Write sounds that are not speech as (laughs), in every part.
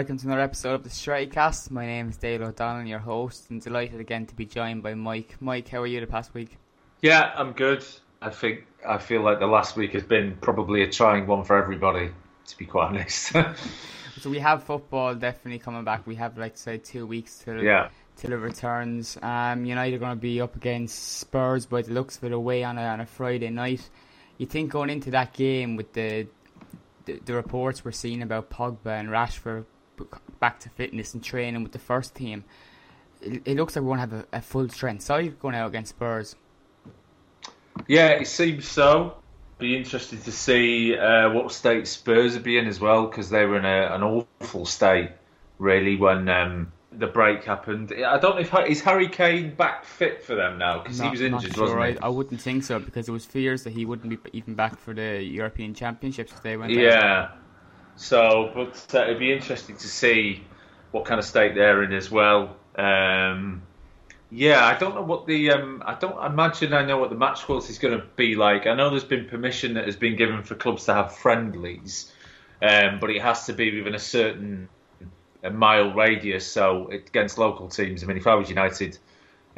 Welcome to another episode of the Strettycast. My name is Dale O'Donnell, your host, and delighted again to be joined by Mike. Mike, how are you the past week? Yeah, I'm good. I think I feel like the last week has been probably a trying one for everybody, to be quite honest. (laughs) so we have football definitely coming back. We have like say two weeks till yeah. till it returns. Um, United are going to be up against Spurs by the looks of it away on a on a Friday night. You think going into that game with the the, the reports we're seeing about Pogba and Rashford back to fitness and training with the first team, it, it looks like we're going to have a, a full strength side going out against Spurs. Yeah, it seems so. Be interested to see uh, what state Spurs would be in as well because they were in a, an awful state really when um, the break happened. I don't know if is Harry Kane back fit for them now because he was injured, sure. wasn't he? I, I, wouldn't think so because there was fears that he wouldn't be even back for the European Championships if they went. Yeah. Out. So, but uh, it'd be interesting to see what kind of state they're in as well. Um, yeah, I don't know what the. Um, I don't imagine I know what the match quality is going to be like. I know there's been permission that has been given for clubs to have friendlies, um, but it has to be within a certain a mile radius. So against local teams, I mean, if I was United,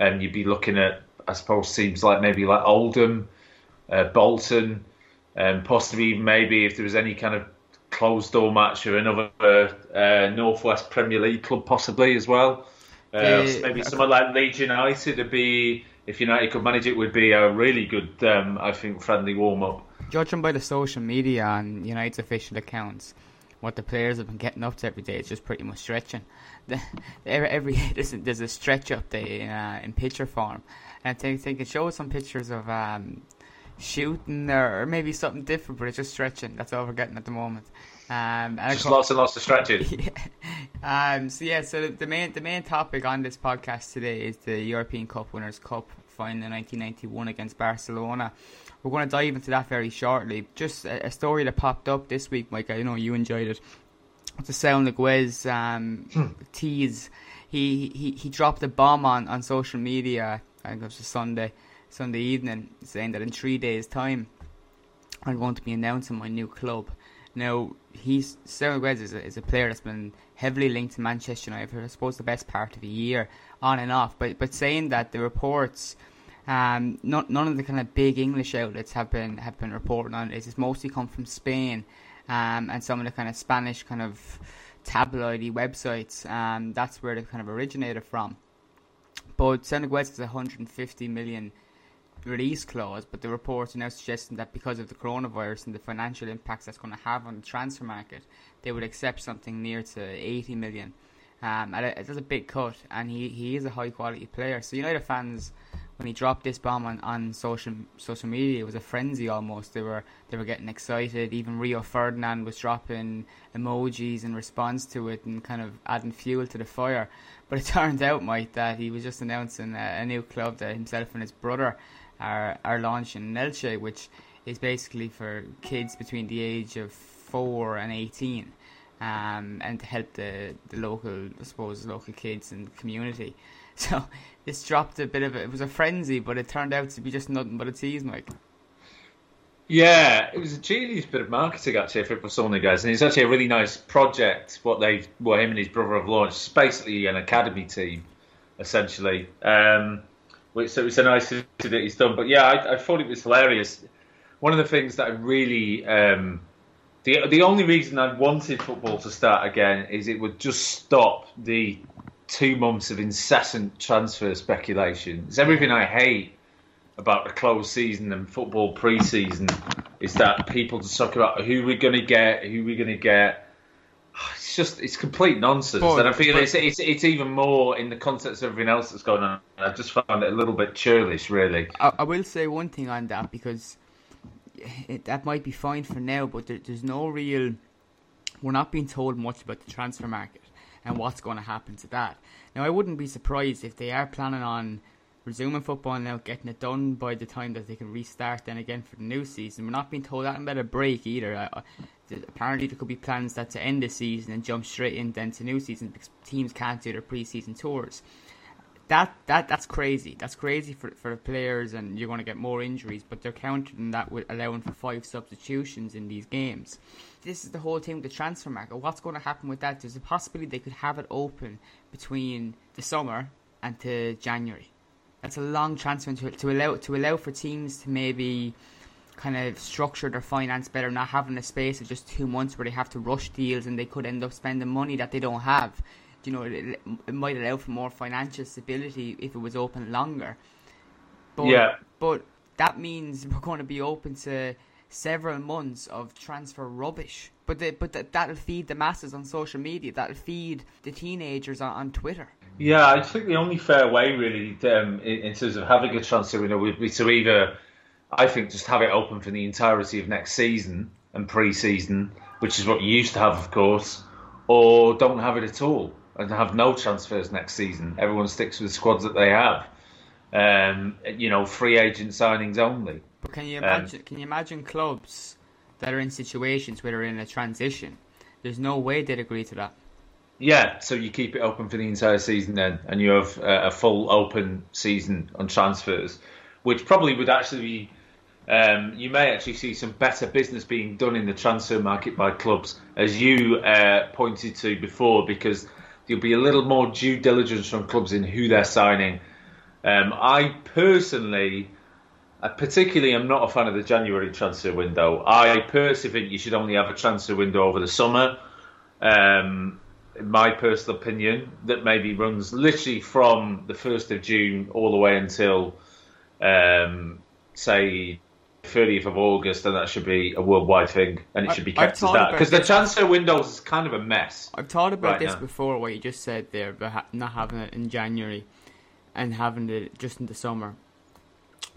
um, you'd be looking at, I suppose, teams like maybe like Oldham, uh, Bolton, and um, possibly maybe if there was any kind of closed door match or another uh, Northwest Premier League club, possibly as well. Uh, maybe someone like Leeds United would be, if United could manage it, would be a really good, um, I think, friendly warm up. Judging by the social media and United's official accounts, what the players have been getting up to every day. It's just pretty much stretching. The, (laughs) every, every there's, a, there's a stretch update in, uh, in picture form, and I think they can show some pictures of um, shooting or, or, maybe something different, but it's just stretching. That's all we're getting at the moment. Um, just lots and lots of (laughs) yeah. Um, so yeah, so the main the main topic on this podcast today is the European Cup Winners' Cup final in 1991 against Barcelona. We're going to dive into that very shortly. Just a, a story that popped up this week, Mike. I know you enjoyed it. It's a Saúl Ñíguez um, hmm. tease. He, he he dropped a bomb on, on social media. I think it was a Sunday Sunday evening, saying that in three days' time, I'm going to be announcing my new club. Now, he's Ñíguez is a, is a player that's been heavily linked to Manchester United for I suppose the best part of a year, on and off. But but saying that the reports um, not, none of the kind of big English outlets have been have been reporting on it. It's mostly come from Spain um, and some of the kind of Spanish kind of tabloidy websites. Um, that's where they kind of originated from. But Ñíguez has a 150 million release clause, but the reports are now suggesting that because of the coronavirus and the financial impacts that's going to have on the transfer market, they would accept something near to 80 million. Um, and it, it's a big cut, and he, he is a high quality player. So United fans when he dropped this bomb on, on social social media, it was a frenzy almost. They were they were getting excited. Even Rio Ferdinand was dropping emojis in response to it and kind of adding fuel to the fire. But it (laughs) turned out, Mike, that he was just announcing a, a new club that himself and his brother are are launching in Elche, which is basically for kids between the age of four and eighteen. Um, and to help the, the local, I suppose, local kids and community. (laughs) So this dropped a bit of it. It was a frenzy, but it turned out to be just nothing but a tease, Mike. Yeah, it was a genius bit of marketing actually for Saúl Ñíguez, and it's actually a really nice project. What they, what him and his brother have launched, it's basically an academy team, essentially. Um, which so it's a nice that he's done. But yeah, I, I, thought it was hilarious. One of the things that I really, um, the the only reason I wanted football to start again is it would just stop the two months of incessant transfer speculation. It's everything I hate about the closed season and football pre-season is that people just talk about who we're going to get, who we're going to get. It's just it's complete nonsense, But- and I feel but- it's, it's it's even more in the context of everything else that's going on. I just found it a little bit churlish, really. I, I will say one thing on that because it, that might be fine for now, but there, there's no real. We're not being told much about the transfer market and what's going to happen to that. Now, I wouldn't be surprised if they are planning on resuming football now, getting it done by the time that they can restart then again for the new season. We're not being told that about a break either. Apparently, there could be plans that to end the season and jump straight in then to new season because teams can't do their pre-season tours that that that's crazy. That's crazy for for the players, and you're going to get more injuries. But they're countering that with allowing for five substitutions in these games. This is the whole thing with the transfer market. What's going to happen with that? There's a possibility they could have it open between the summer and to January. That's a long transfer to, to allow to allow for teams to maybe kind of structure their finance better, not having a space of just two months where they have to rush deals and they could end up spending money that they don't have. You know, it, it might allow for more financial stability if it was open longer. But, Yeah. But that means (laughs) we're going to be open to several months of transfer rubbish. But the, but that that'll feed the masses on social media. That'll feed the teenagers on, on Twitter. Yeah, I think the only fair way, really, um, in, in terms of having a transfer window, would be to either, I think, just have it open for the entirety of next season and pre-season, which is what you used to have, of course, or don't have it at all and have no transfers next season. Everyone sticks with the squads that they have. Um, you know, free agent signings only. But can you Um, imagine? can you imagine clubs that are in situations where they're in a transition? There's no way they'd agree to that. Yeah, so you keep it open for the entire season then, and you have a full open season on transfers, which probably would actually be. Um, you may actually see some better business being done in the transfer market by clubs, as you uh, pointed to before, because there'll be a little more due diligence from clubs in who they're signing. Um, I personally, I particularly am not a fan of the January transfer window. I personally think you should only have a transfer window over the summer. Um, in my personal opinion, that maybe runs literally from the first of June all the way until, um, say, 30th of August, and that should be a worldwide thing, and it I- should be kept as that because the transfer windows is kind of a mess. I've thought about Right this now. before, what you just said there, about ha- not having it in January and having it just in the summer.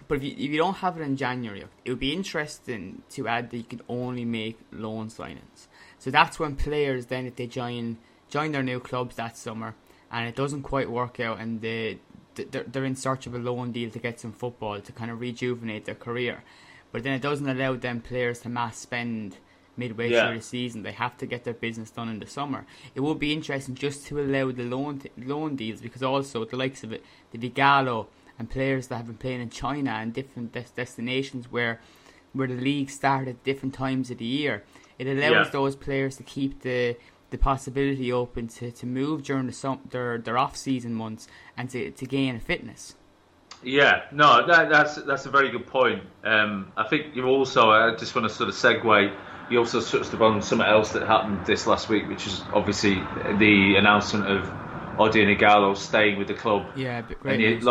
But if you, if you don't have it in January, it would be interesting to add that you can only make loan signings. So that's when players then, if they join join their new clubs that summer, and it doesn't quite work out, and they they're, they're in search of a loan deal to get some football to kind of rejuvenate their career. But then it doesn't allow them players to mass spend midway Yeah. through the season. They have to get their business done in the summer. It would be interesting just to allow the loan loan deals because also the likes of it, the Ighalo and players that have been playing in China and different des- destinations where where the league start at different times of the year. It allows Yeah. those players to keep the the possibility open to, to move during the sum, their their off season months and to, to gain fitness. Yeah, no, that, that's that's a very good point. Um, I think you also, I just want to sort of segue. You also touched upon something else that happened this last week, which is obviously the announcement of Odion Ighalo staying with the club. Yeah, but and great. the news.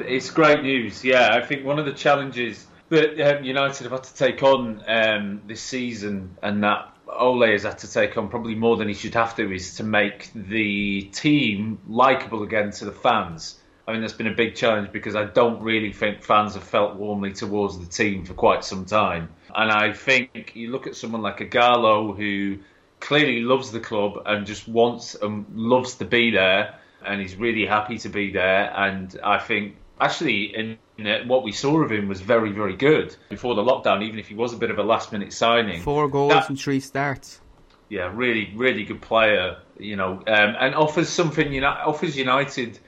It's great news. Yeah, I think one of the challenges that um, United have had to take on um, this season, and that Ole has had to take on probably more than he should have to, is to make the team likable again to the fans. I mean, that's been a big challenge because I don't really think fans have felt warmly towards the team for quite some time. And I think you look at someone like Ighalo, who clearly loves the club and just wants and loves to be there, and he's really happy to be there. And I think actually, in, what we saw of him was very, very good before the lockdown. Even if he was a bit of a last-minute signing, Four goals That- and three starts. yeah, really, really good player, you know, um, and offers something. You know, offers United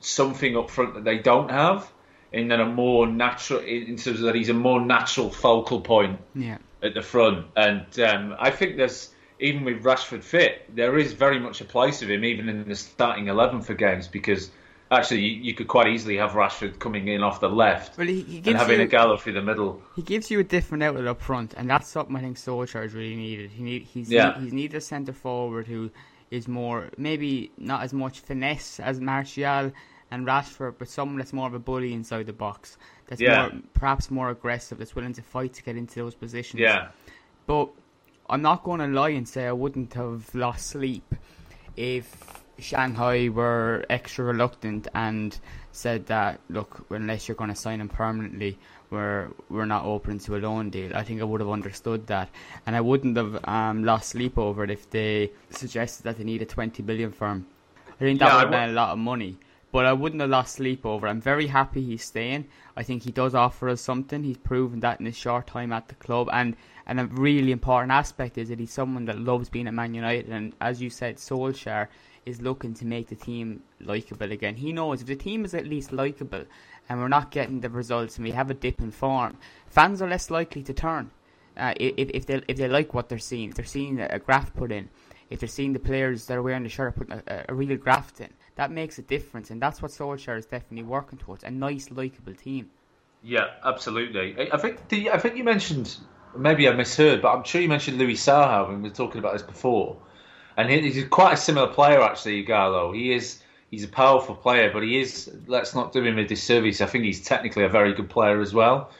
something up front that they don't have, in that a more natural, in terms of that he's a more natural focal point Yeah. at the front, and um, I think there's even with Rashford fit, there is very much a place of him even in the starting eleven for games because actually you, you could quite easily have Rashford coming in off the left Well, he, he and having you Ighalo through the middle. he gives you a different outlet up front, and that's something I think Solskjaer is really needed. He need he's Yeah. he's needed a centre forward who is more maybe not as much finesse as Martial and Rashford, but someone that's more of a bully inside the box. That's Yeah. more perhaps more aggressive. That's willing to fight to get into those positions. Yeah, But I'm not going to lie and say I wouldn't have lost sleep if Shanghai were extra reluctant and said that look, unless you're going to sign him permanently, we're we're not open to a loan deal. I think I would have understood that, and I wouldn't have um, lost sleep over it if they suggested that they need a 20 billion for him. I think that Yeah, would have been a lot of money. But I wouldn't have lost sleep over. it. I'm very happy he's staying. I think he does offer us something. He's proven that in his short time at the club, and and a really important aspect is that he's someone that loves being at Man United. And as you said, Solskjaer is looking to make the team likable again. He knows if the team is at least likable, and we're not getting the results, and we have a dip in form, fans are less likely to turn. Uh, if if they if they like what they're seeing, if they're seeing a graft put in, if they're seeing the players that are wearing the shirt put a, a real graft in, that makes a difference, and that's what Solskjaer is definitely working towards—a nice, likable team. Yeah, absolutely. I- I think the, I think you mentioned maybe I misheard, but I'm sure you mentioned Louis Saha when we were talking about this before, and he's quite a similar player actually. Ighalo, he is he's a powerful player, but he is. Let's not do him a disservice. I think he's technically a very good player as well.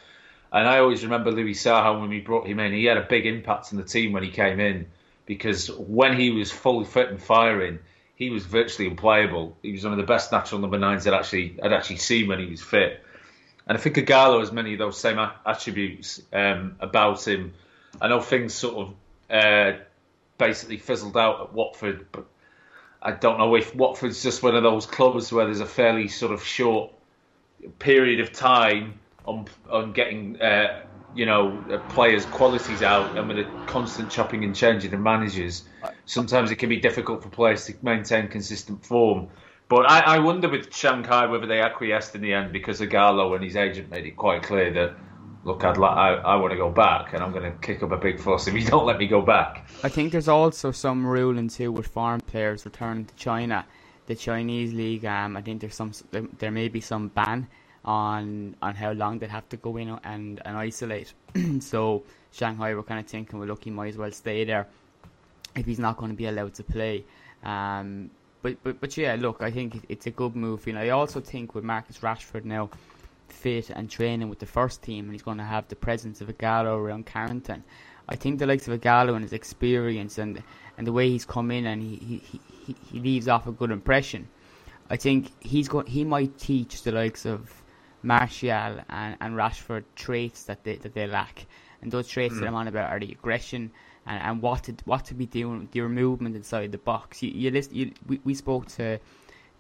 And I always remember Louis Saha when we brought him in. He had a big impact on the team when he came in because when he was fully fit and firing, he was virtually unplayable. He was one of the best natural number nines that actually I'd actually seen when he was fit. And I think Ighalo has many of those same attributes um, about him. I know things sort of uh, basically fizzled out at Watford, but I don't know if Watford's just one of those clubs where there's a fairly sort of short period of time on on getting uh, you know players' qualities out, and with a constant chopping and changing of managers, sometimes it can be difficult for players to maintain consistent form. But I, I wonder with Shanghai whether they acquiesced in the end because Ighalo and his agent made it quite clear that look, I'd li- I, I want to go back, and I'm going to kick up a big fuss if you don't let me go back. I think there's also some ruling too with foreign players returning to China. The Chinese league, um, I think there's some, there, there may be some ban on on how long they'd have to go in and, and isolate. (clears throat) so Shanghai were kind of thinking, well, look, he might as well stay there if he's not going to be allowed to play. Um, but but but yeah, look, I think it's a good move. You know, I also think with Marcus Rashford now fit and training with the first team, and he's going to have the presence of Ighalo around Carrington. I think the likes of Ighalo and his experience and and the way he's come in and he he, he, he leaves off a good impression. I think he's going. He might teach the likes of Martial and, and Rashford traits that they that they lack, and those traits that hmm. I'm on about are the aggression and, and what to what to be doing with your movement inside the box. You you, list, you we, we spoke to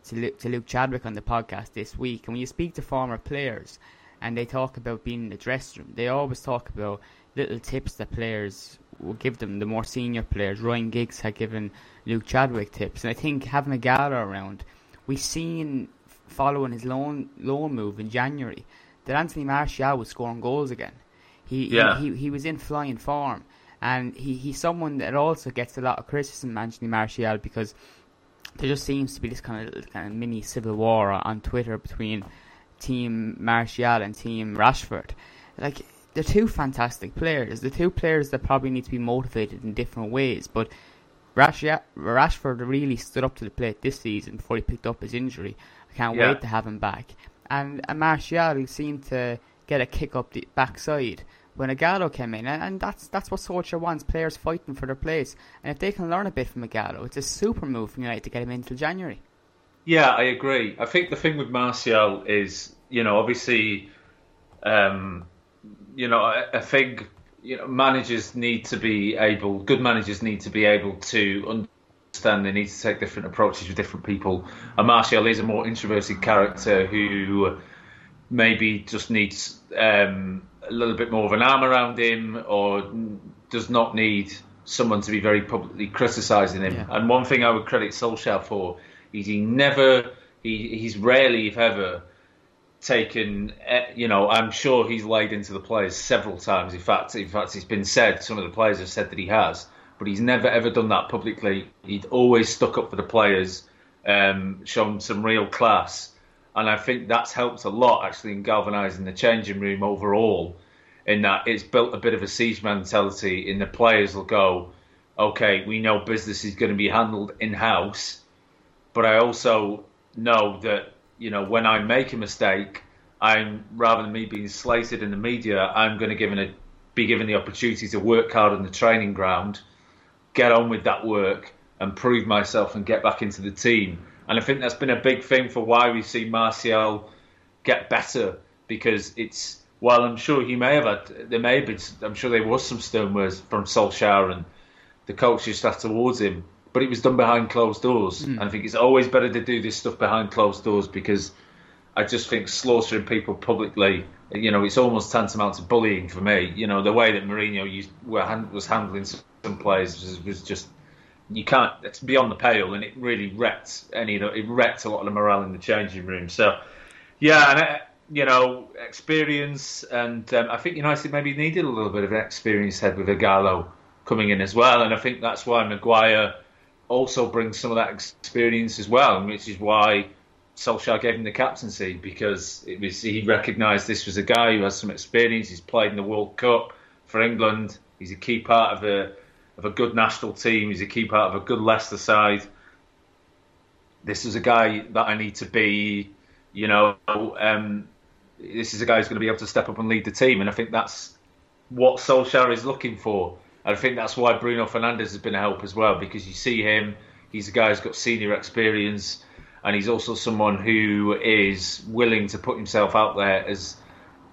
to Luke, to Luke Chadwick on the podcast this week, and when you speak to former players and they talk about being in the dressing room, they always talk about little tips that players will give them. The more senior players, Ryan Giggs had given Luke Chadwick tips, and I think having Ighalo around, we've seen following his loan loan move in January that Anthony Martial was scoring goals again. He Yeah. he, he, he was in flying form, and he, he's someone that also gets a lot of criticism, Anthony Martial, because there just seems to be this kind of kind of mini civil war on Twitter between Team Martial and Team Rashford. Like they're two fantastic players. The two players that probably need to be motivated in different ways, but. Rashford really stood up to the plate this season before he picked up his injury. I can't Yeah. wait to have him back. And, and Martial seemed to get a kick up the backside when Ighalo came in, and, and that's that's what Solskjaer wants: players fighting for their place. And if they can learn a bit from Ighalo, it's a super move from United to get him in until January. Yeah, I agree. I think the thing with Martial is, you know, obviously, um, you know, I, I think you know managers need to be able, good managers need to be able to understand they need to take different approaches with different people. And Martial is a more introverted character who maybe just needs um, a little bit more of an arm around him, or does not need someone to be very publicly criticising him. Yeah. And one thing I would credit Solskjaer for is he never, he, he's rarely, if ever, taken. eh, You know, I'm sure he's laid into the players several times. In fact, in fact, it's been said. Some of the players have said that he has, but he's never ever done that publicly. He'd always stuck up for the players, um, shown some real class, and I think that's helped a lot actually in galvanising the changing room overall. In that it's built a bit of a siege mentality, in the players will go, okay, we know business is going to be handled in house, but I also know that you know when I make a mistake, I'm rather than me being slated in the media, I'm going to give an, a be given the opportunity to work hard on the training ground, get on with that work, and prove myself and get back into the team. And I think that's been a big thing for why we see Martial get better because it's well, I'm sure he may have had there may have been I'm sure there was some stern words from Solskjaer and the coaching staff towards him, but it was done behind closed doors. Mm. And I think it's always better to do this stuff behind closed doors because I just think slaughtering people publicly, you know, it's almost tantamount to bullying for me. You know, the way that Mourinho used, was handling some players was, was just you can't. It's beyond the pale, and it really wrecked any. It wrecked a lot of the morale in the changing room. So, yeah, and uh, you know, experience, and um, I think United maybe needed a little bit of an experienced head with Ighalo coming in as well, and I think that's why Maguire also brings some of that experience as well, which is why Solskjaer gave him the captaincy because it was he recognised this was a guy who has some experience. He's played in the World Cup for England. He's a key part of a of a good national team. He's a key part of a good Leicester side. This is a guy that I need to be, you know, um, this is a guy who's going to be able to step up and lead the team, and I think that's what Solskjaer is looking for. And I think that's why Bruno Fernandes has been a help as well because you see him. He's a guy who's got senior experience and he's also someone who is willing to put himself out there as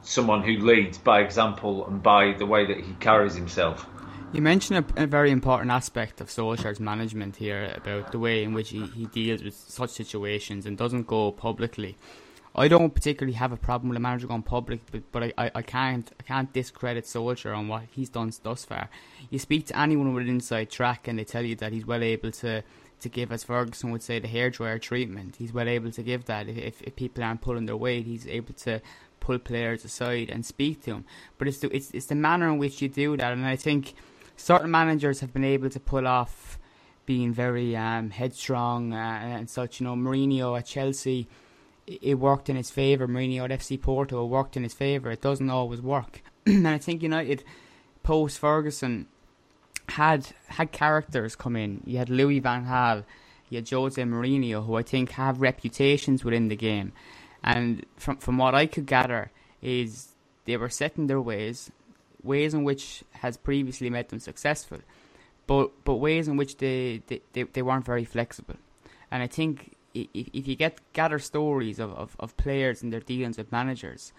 someone who leads by example and by the way that he carries himself. You mentioned a, a, very important aspect of Solskjaer's management here about the way in which he, he deals with such situations and doesn't go publicly. I don't particularly have a problem with a manager going public, but, but I, I, I can't I can't discredit Solskjaer on what he's done thus far. You speak to anyone with an inside track and they tell you that he's well able to to give, as Ferguson would say, the hairdryer treatment. He's well able to give that. If, if people aren't pulling their weight, he's able to pull players aside and speak to them. But it's the, it's, it's the manner in which you do that, and I think certain managers have been able to pull off being very um, headstrong uh, and such. You know, Mourinho at Chelsea, it worked in his favour. Mourinho at FC Porto, it worked in his favour. It doesn't always work, (clears throat) and I think United post Ferguson had had characters come in. You had Louis Van Gaal, you had Jose Mourinho, who I think have reputations within the game. And from from what I could gather, is they were set in their ways, ways in which has previously made them successful, but but ways in which they they, they, they weren't very flexible. And I think if, if you get gather stories of, of, of players and their dealings with managers,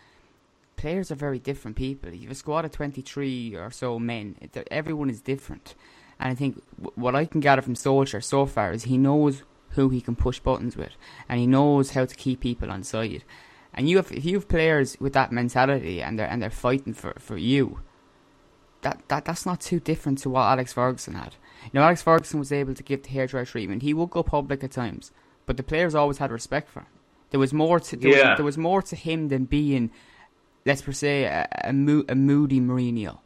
players are very different people. You have a squad of 23 or so men. Everyone is different. And I think what I can gather from Solskjaer so far is he knows who he can push buttons with, and he knows how to keep people on side. And you have if you have players with that mentality and they're and they're fighting for, for you, that, that that's not too different to what Alex Ferguson had. You know, Alex Ferguson was able to give the hairdryer treatment. He would go public at times, but the players always had respect for him. There was more to there, yeah. was, there was more to him than being let's per se a, a, mo- a moody Mourinho.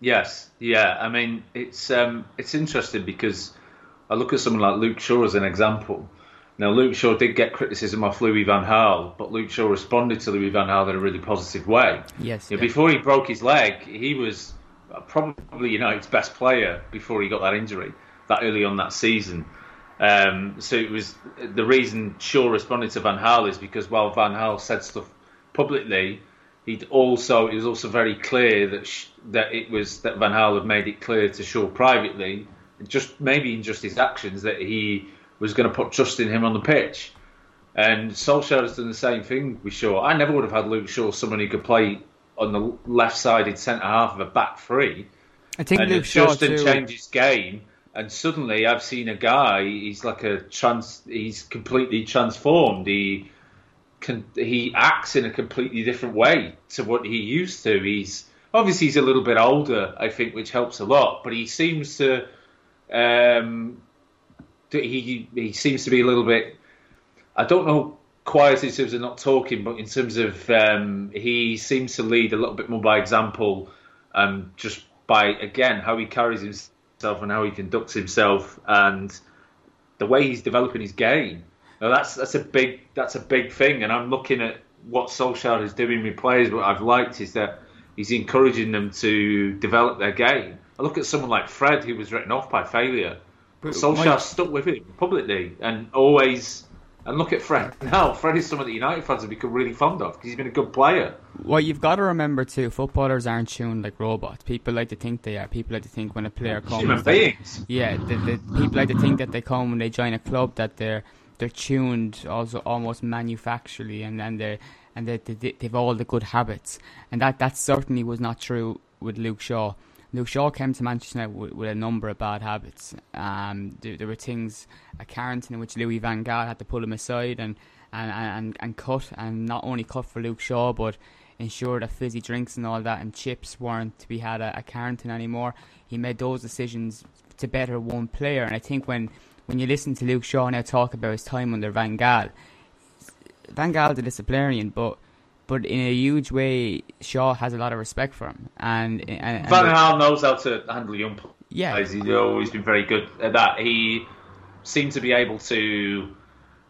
Yes, yeah. I mean, it's um, it's interesting because I look at someone like Luke Shaw as an example. Now, Luke Shaw did get criticism off Louis Van Gaal, but Luke Shaw responded to Louis Van Gaal in a really positive way. Yes. You know, Before he broke his leg, he was probably United's best player before he got that injury that early on that season. Um, so it was the reason Shaw responded to Van Gaal is because while Van Gaal said stuff publicly, he'd also it was also very clear that sh- that it was that Van Gaal had made it clear to Shaw privately, just maybe in just his actions, that he was going to put trust in him on the pitch. And Solskjaer has done the same thing with Shaw. I never would have had Luke Shaw, someone who could play on the left-sided centre half of a back three. I think and Luke Shaw too. change his game. And suddenly, I've seen a guy. He's like a trans. He's completely transformed. He can, he acts in a completely different way to what he used to. He's obviously he's a little bit older, I think, which helps a lot. But he seems to um, he he seems to be a little bit. I don't know quiet in terms of not talking, but in terms of um, he seems to lead a little bit more by example, um, just by again how he carries himself and how he conducts himself and the way he's developing his game. Now that's that's a big that's a big thing, and I'm looking at what Solskjaer is doing with players. What I've liked is that he's encouraging them to develop their game. I look at someone like Fred, who was written off by failure. But Solskjaer Mike, stuck with him publicly and always And look at Fred (laughs) now. Fred is someone that United fans have become really fond of because he's been a good player. Well, you've got to remember too, footballers aren't tuned like robots. People like to think they are. People like to think when a player comes, human beings. Yeah, the, the, people like to think that they come when they join a club that they're they're tuned also almost manufacturally and then they and they, they they've all the good habits. And that that certainly was not true with Luke Shaw. Luke Shaw came to Manchester United with, with a number of bad habits. Um, there, there, were things at Carrington in which Louis Van Gaal had to pull him aside and, and, and, and cut, and not only cut for Luke Shaw, but ensure that fizzy drinks and all that and chips weren't to be had at, at Carrington anymore. He made those decisions to better one player, and I think when, when you listen to Luke Shaw now talk about his time under Van Gaal, Van Gaal the disciplinarian, but but in a huge way, Shaw has a lot of respect for him. And, and, and Van Gaal knows how to handle young players. Yeah, he's always been very good at that. He seemed to be able to,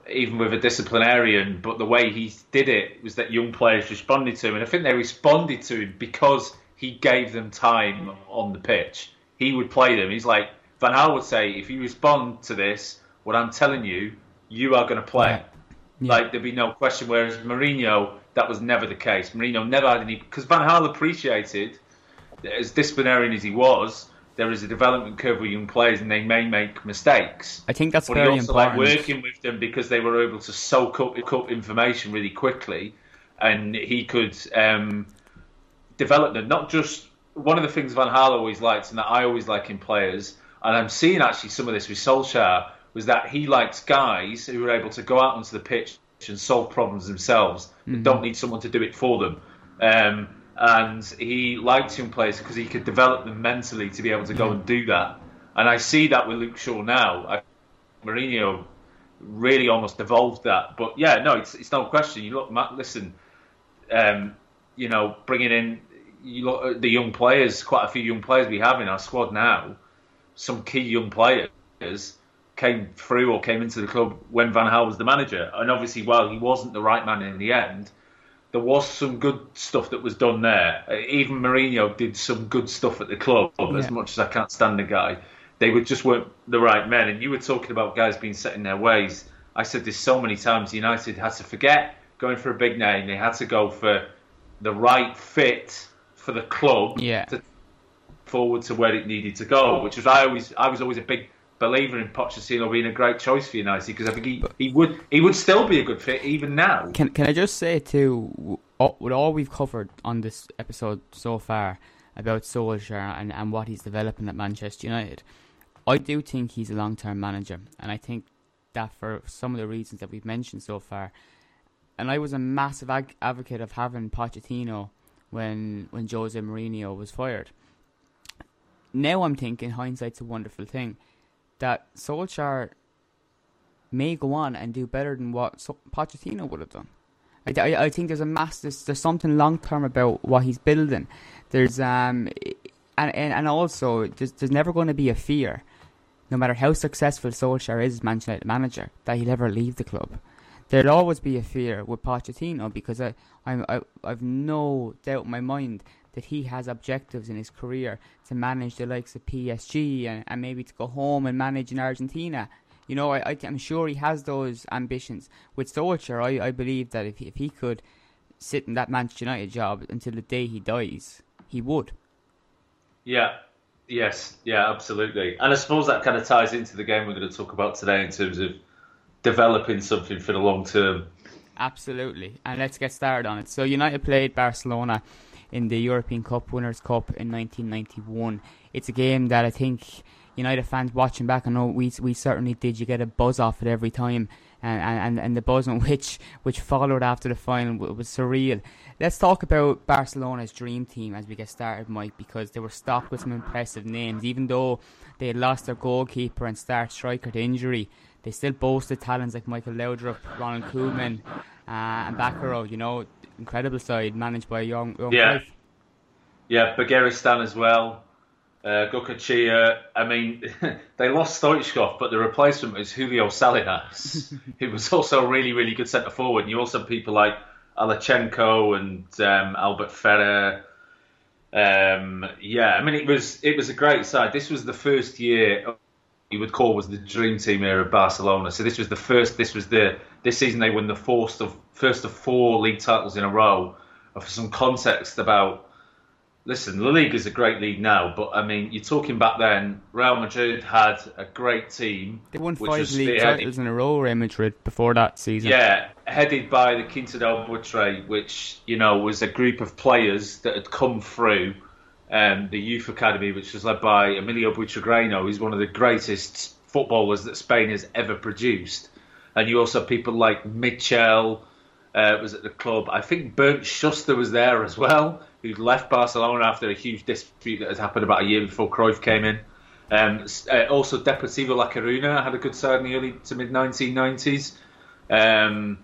even with a disciplinarian, but the way he did it was that young players responded to him, and I think they responded to him because he gave them time on the pitch. He would play them. He's like Van Gaal would say, if you respond to this, what I'm telling you, you are going to play. Yeah. Yeah. Like there'd be no question. Whereas Mourinho that was never the case. Mourinho never had any because Van Gaal appreciated, as disciplinarian as he was, there is a development curve with young players, and they may make mistakes. I think that's but very he also important. Liked working with them because they were able to soak up, up information really quickly, and he could um, develop them. Not just one of the things Van Gaal always likes, and that I always like in players, and I'm seeing actually some of this with Solskjaer, was that he likes guys who are able to go out onto the pitch solve problems themselves. Mm-hmm. Don't need someone to do it for them. Um, and he liked young players because he could develop them mentally to be able to go and do that. And I see that with Luke Shaw now. I, Mourinho really almost evolved that. But yeah, no, it's, it's no question. You look, Matt, listen, um, you know, bringing in you look at the young players, quite a few young players we have in our squad now, some key young players came through or came into the club when Van Gaal was the manager. And obviously, while he wasn't the right man in the end, there was some good stuff that was done there. Even Mourinho did some good stuff at the club. Yeah. As much as I can't stand the guy, they were just weren't the right men. And you were talking about guys being set in their ways. I said this so many times. United had to forget going for a big name. They had to go for the right fit for the club. Yeah. To forward to where it needed to go, which was I always I was always a big believer in Pochettino being a great choice for United because I think he, he would he would still be a good fit even now. Can can I just say too, with all we've covered on this episode so far about Solskjaer and, and what he's developing at Manchester United, I do think he's a long term manager, and I think that for some of the reasons that we've mentioned so far, and I was a massive ag- advocate of having Pochettino when when Jose Mourinho was fired. Now I'm thinking hindsight's a wonderful thing that Solskjaer may go on and do better than what Pochettino would have done. I, I, I, think there's a mass there's, there's something long term about what he's building. There's um and and, and also there's, there's never going to be a fear, no matter how successful Solskjaer is as Manchester United manager, that he'll ever leave the club. There'll always be a fear with Pochettino because I, I, I I've no doubt in my mind that he has objectives in his career to manage the likes of PSG and, and maybe to go home and manage in Argentina. You know, I, am sure he has those ambitions. With Solskjaer, I, I believe that if, if he could sit in that Manchester United job until the day he dies, he would. Yeah, yes, yeah, absolutely. And I suppose that kind of ties into the game we're going to talk about today in terms of developing something for the long term. Absolutely. And let's get started on it. So, United played Barcelona in the European Cup Winners' Cup in 1991. It's a game that I think United fans watching back, I know we we certainly did. You get a buzz off it every time, and and, and the buzz on (laughs) which which followed after the final was surreal. Let's talk about Barcelona's dream team as we get started, Mike, because they were stocked with some impressive names. Even though they had lost their goalkeeper and star striker to injury, they still boasted talents like Michael Laudrup, Ronald Koeman, uh, and Bakero. You know, incredible side managed by young, young yeah. Yeah, Begiristain as well. Uh, Goicoechea. I mean, (laughs) they lost Stoichkov, but the replacement was Julio Salinas, (laughs) who was also a really, really good centre forward. And you also have people like Alexanko and um, Albert Ferrer. Um, yeah, I mean, it was it was a great side. This was the first year you would call was the dream team era of Barcelona. So this was the first. This was the this season they won the first of first of four league titles in a row. And for some context about listen, La Liga is a great league now, but I mean, you're talking back then. Real Madrid had a great team. They won five league titles in a row. Real Madrid before that season. Yeah, headed by the Quinta del Buitre, which you know was a group of players that had come through um, the youth academy, which was led by Emilio Butragueño, who's one of the greatest footballers that Spain has ever produced. And you also have people like Míchel uh, was at the club. I think Bernd Schuster was there as well, who left Barcelona after a huge dispute that had happened about a year before Cruyff came in. Um, uh, also, Deportivo La Coruña had a good side in the early to mid 1990s. Um,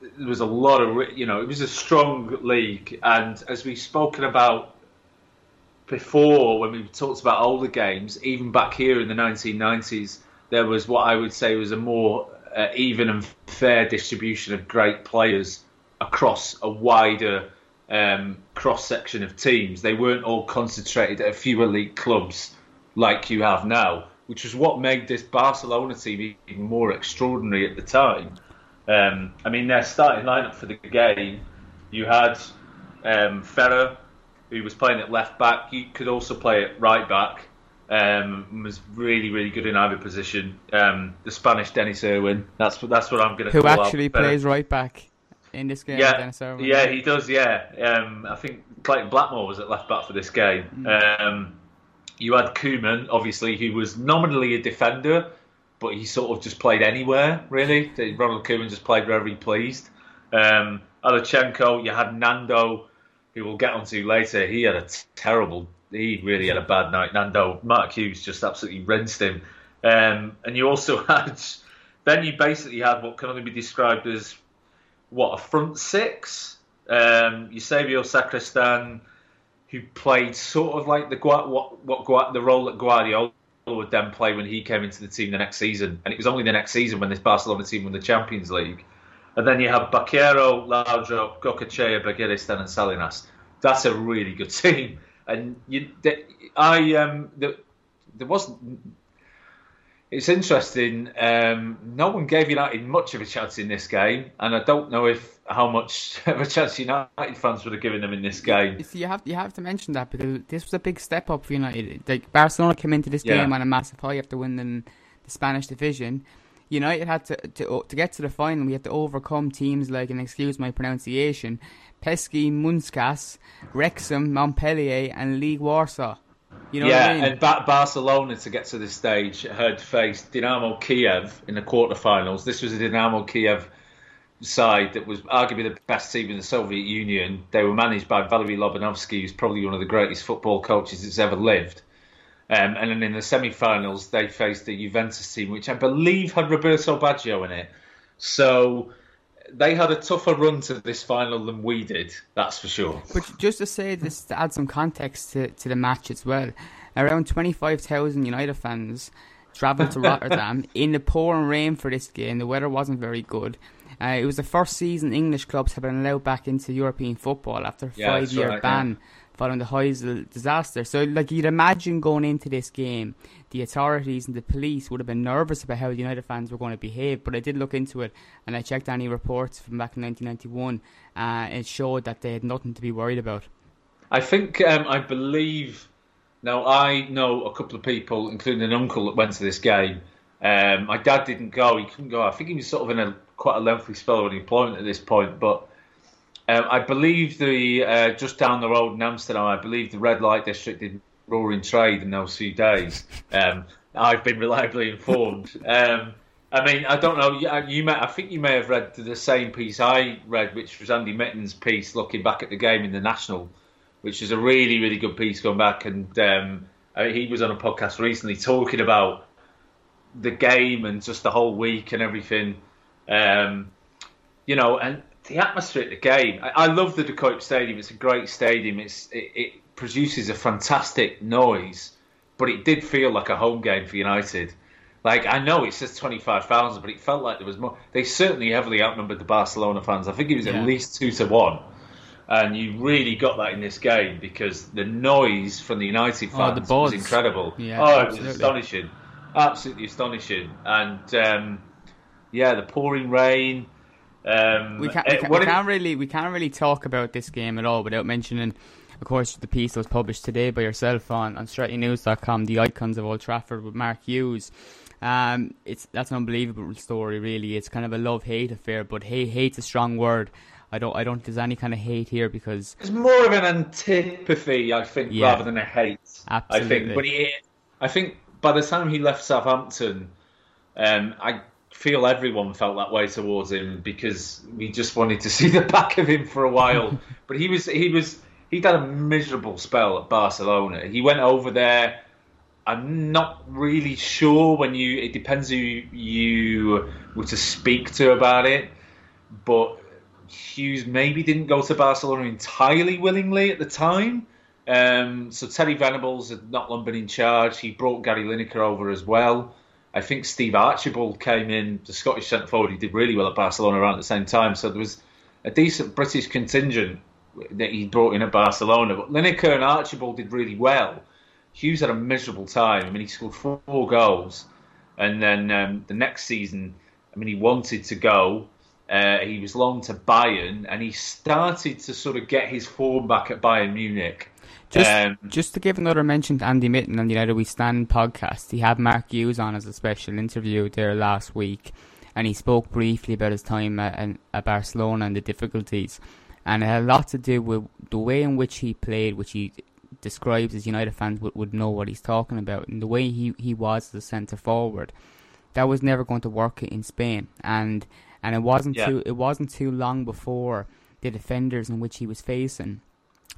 there was a lot of, you know, it was a strong league. And as we've spoken about before, when we talked about older games, even back here in the 1990s, there was what I would say was a more uh, even and fair distribution of great players across a wider um, cross section of teams. They weren't all concentrated at a few elite clubs like you have now, which was what made this Barcelona team even more extraordinary at the time. Um, I mean, their starting lineup for the game, you had um, Ferrer, who was playing at left back. You could also play at right back. Um, was really, really good in either position. Um, the Spanish Dennis Irwin. That's what that's what I'm going to. Who actually plays right back in this game? Yeah, yeah, he does. Yeah, um, I think Clayton Blackmore was at left back for this game. Mm. you had Koeman, obviously, who was nominally a defender, but he sort of just played anywhere. Really, Ronald Koeman just played wherever he pleased. Um, you had Nando, who we'll get onto later. He had a terrible he really had a bad night. Nando, Mark Hughes just absolutely rinsed him. Um, and you also (laughs) had, then you basically had what can only be described as what a front six. Um, Eusebio Sacristan, who played sort of like the what what the role that Guardiola would then play when he came into the team the next season, and it was only the next season when this Barcelona team won the Champions League. And then you have Bakero, Laudrup, Goicoechea, Begiristain, and Salinas. That's a really good (laughs) team and you, I um, there, there wasn't. It's interesting. Um, no one gave United much of a chance in this game, and I don't know if how much (laughs) of a chance United fans would have given them in this game. See, you have you have to mention that because this was a big step up for United. Like Barcelona came into this yeah. game on a massive high after winning the Spanish division. United had to, to to get to the final. We had to overcome teams like, and excuse my pronunciation, Pécsi Munkás, Wrexham, Montpellier, and Legia Warsaw. You know yeah, I mean? and ba- Barcelona to get to this stage had faced Dynamo Kiev in the quarterfinals. This was a Dynamo Kiev side that was arguably the best team in the Soviet Union. They were managed by Valery Lobanovsky, who's probably one of the greatest football coaches that's ever lived. Um, and then in the semi-finals, they faced the Juventus team, which I believe had Roberto Baggio in it. So they had a tougher run to this final than we did. That's for sure. But just to say this to add some context to, to the match as well, around twenty five thousand United fans travelled to (laughs) Rotterdam in the pouring rain for this game. The weather wasn't very good. Uh, it was the first season English clubs have been allowed back into European football after a yeah, five year right, ban. Yeah following the Heysel disaster. So, like, you'd imagine going into this game, the authorities and the police would have been nervous about how the United fans were going to behave. But I did look into it and I checked any reports from back in 1991. Uh, it showed that they had nothing to be worried about. I think, um, I believe, now I know a couple of people, including an uncle that went to this game. Um, my dad didn't go, he couldn't go. I think he was sort of in a quite a lengthy spell of unemployment at this point, but um, I believe the uh, just down the road in Amsterdam, I believe the red light district did roaring trade in those few days. Um, I've been reliably informed. Um, I mean, I don't know. You, you, may, I think you may have read the same piece I read, which was Andy Mitten's piece looking back at the game in the National, which is a really, really good piece going back. And um, I mean, he was on a podcast recently talking about the game and just the whole week and everything. Um, you know, and the atmosphere at the game. I, I love the De Kuip Stadium. It's a great stadium. It's it, it, produces a fantastic noise, but it did feel like a home game for United. Like I know it says twenty five thousand, but it felt like there was more. They certainly heavily outnumbered the Barcelona fans. I think it was yeah. at least two to one. And you really got that in this game because the noise from the United fans oh, the was incredible. Yeah, oh, absolutely. it was astonishing. absolutely astonishing. And um, yeah, the pouring rain. Um, we, can't, we, can't, we can't really we can't really talk about this game at all without mentioning, of course, the piece that was published today by yourself on on StrettyNews.com, the icons of Old Trafford with Mark Hughes. Um, it's that's an unbelievable story, really. It's kind of a love hate affair, but hate hate's a strong word. I don't I don't think there's any kind of hate here because it's more of an antipathy, I think, yeah, rather than a hate. Absolutely. I think, but he, I think by the time he left Southampton, um, I feel everyone felt that way towards him because we just wanted to (laughs) see the back of him for a while. (laughs) but he was he was he'd had a miserable spell at Barcelona. He went over there. I'm not really sure when you. It depends who you were to speak to about it, but Hughes maybe didn't go to Barcelona entirely willingly at the time. Um, so Terry Venables had not long been in charge. He brought Gary Lineker over as well. I think Steve Archibald came in, the Scottish centre forward. He did really well at Barcelona around the same time. So there was a decent British contingent that he brought in at Barcelona. But Lineker and Archibald did really well. Hughes had a miserable time. I mean, he scored four goals, and then um, the next season, I mean, he wanted to go. Uh, he was loaned to Bayern, and he started to sort of get his form back at Bayern Munich. Just, um, just to give another mention to Andy Mitten on the United We Stand podcast, he had Mark Hughes on as a special interview there last week, and he spoke briefly about his time at, at Barcelona and the difficulties. And it had a lot to do with the way in which he played, which he describes as United fans would, would know what he's talking about, and the way he, he was as a centre forward. That was never going to work in Spain, and and it wasn't yeah. too it wasn't too long before the defenders in which he was facing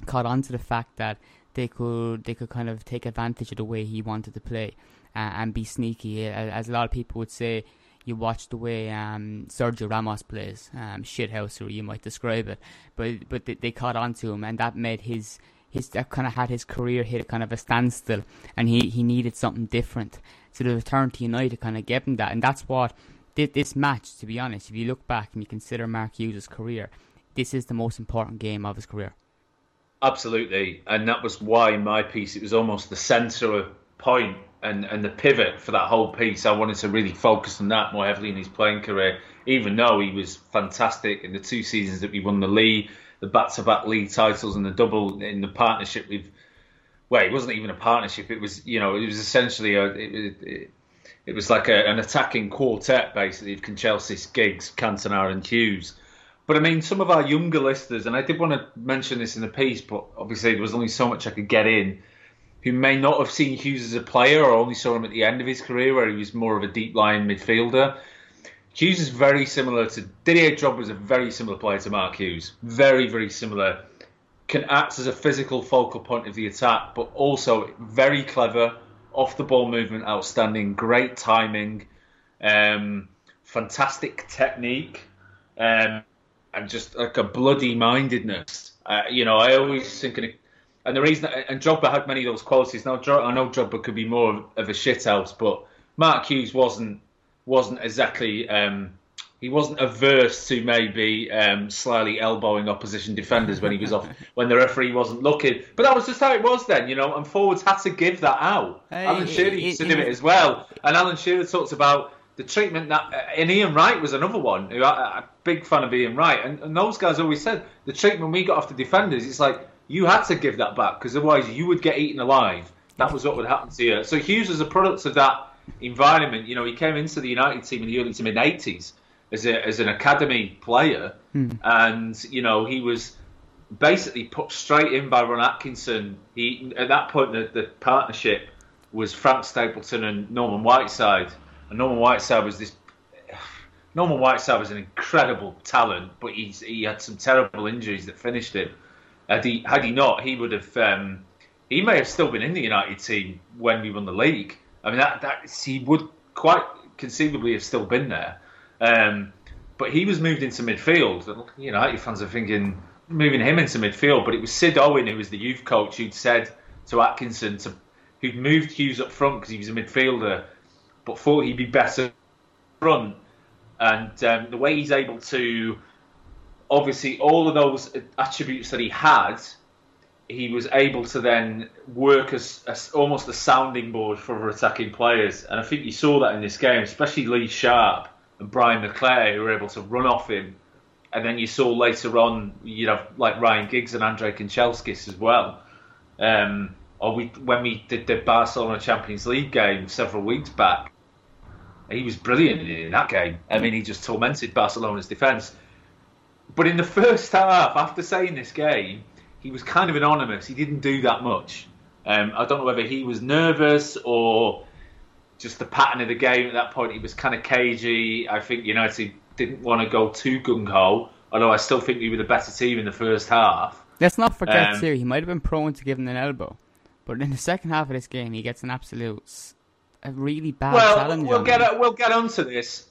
caught on to the fact that they could they could kind of take advantage of the way he wanted to play uh, and be sneaky. As a lot of people would say, you watch the way um, Sergio Ramos plays, um, or you might describe it, but but they, they caught on to him, and that made his his that kind of had his career hit kind of a standstill, and he, he needed something different. So the return to United kind of gave him that, and that's what this match. To be honest, if you look back and you consider Mark Hughes' career, this is the most important game of his career. Absolutely, and that was why my piece it was almost the centre point and and the pivot for that whole piece. I wanted to really focus on that more heavily in his playing career, even though he was fantastic in the two seasons that we won the league, the back-to-back league titles, and the double in the partnership with. Well, it wasn't even a partnership. It was, you know, it was essentially a. It, it, it was like a, an attacking quartet, basically, of Kanchelskis, Giggs, Cantona, and Hughes but I mean, some of our younger listeners, and I did want to mention this in the piece, but obviously there was only so much I could get in, who may not have seen Hughes as a player or only saw him at the end of his career where he was more of a deep line midfielder. Hughes is very similar to Didier Drogba was a very similar player to Mark Hughes. Very, very similar. Can act as a physical focal point of the attack, but also very clever, off the ball movement, outstanding, great timing, um, fantastic technique. Um, and just like a bloody mindedness. Uh, you know, I always think, and the reason, and Drogba had many of those qualities. Now, I know Drogba could be more of a shit shithouse, but Mark Hughes wasn't wasn't exactly. Um, he wasn't averse to maybe um, slyly elbowing opposition defenders when he was off (laughs) when the referee wasn't looking. But that was just how it was then, you know. And forwards had to give that out. Hey, Alan Shearer used to do it as well, and Alan Shearer talks about the treatment that uh, and Ian Wright was another one who I, am a big fan of Ian Wright, and, and those guys always said the treatment we got off the defenders. It's like you had to give that back because otherwise you would get eaten alive. That was what would happen to you. So Hughes was a product of that environment. You know, he came into the United team in the early to mid '80s as a, as an academy player, hmm. and you know he was basically put straight in by Ron Atkinson. He at that point the, the partnership was Frank Stapleton and Norman Whiteside and Norman Whiteside was this. Norman Whiteside was an incredible talent, but he's, he had some terrible injuries that finished him. Had he had he not, he would have. Um, he may have still been in the United team when we won the league. I mean, that, that he would quite conceivably have still been there. Um, but he was moved into midfield. You know, United fans are thinking moving him into midfield, but it was Syd Owen who was the youth coach who'd said to Atkinson to who'd moved Hughes up front because he was a midfielder but thought he'd be better front. And um, the way he's able to, obviously, all of those attributes that he had, he was able to then work as, as, almost a sounding board for other attacking players. And I think you saw that in this game, especially Lee Sharpe and Brian McClair, who were able to run off him. And then you saw later on, you know, like Ryan Giggs and Andre Kanchelskis as well. Um, or we when we did the Barcelona Champions League game several weeks back, he was brilliant in that game. I mean, he just tormented Barcelona's defence. But in the first half, after saying this game, he was kind of anonymous. He didn't do that much. Um, I don't know whether he was nervous or just the pattern of the game at that point. He was kind of cagey. I think United didn't want to go too gung ho, although I still think we were the better team in the first half. Let's not forget, um, He might have been prone to giving an elbow, but in the second half of this game, he gets an absolute, a really bad well, challenge. We'll get we'll get onto this.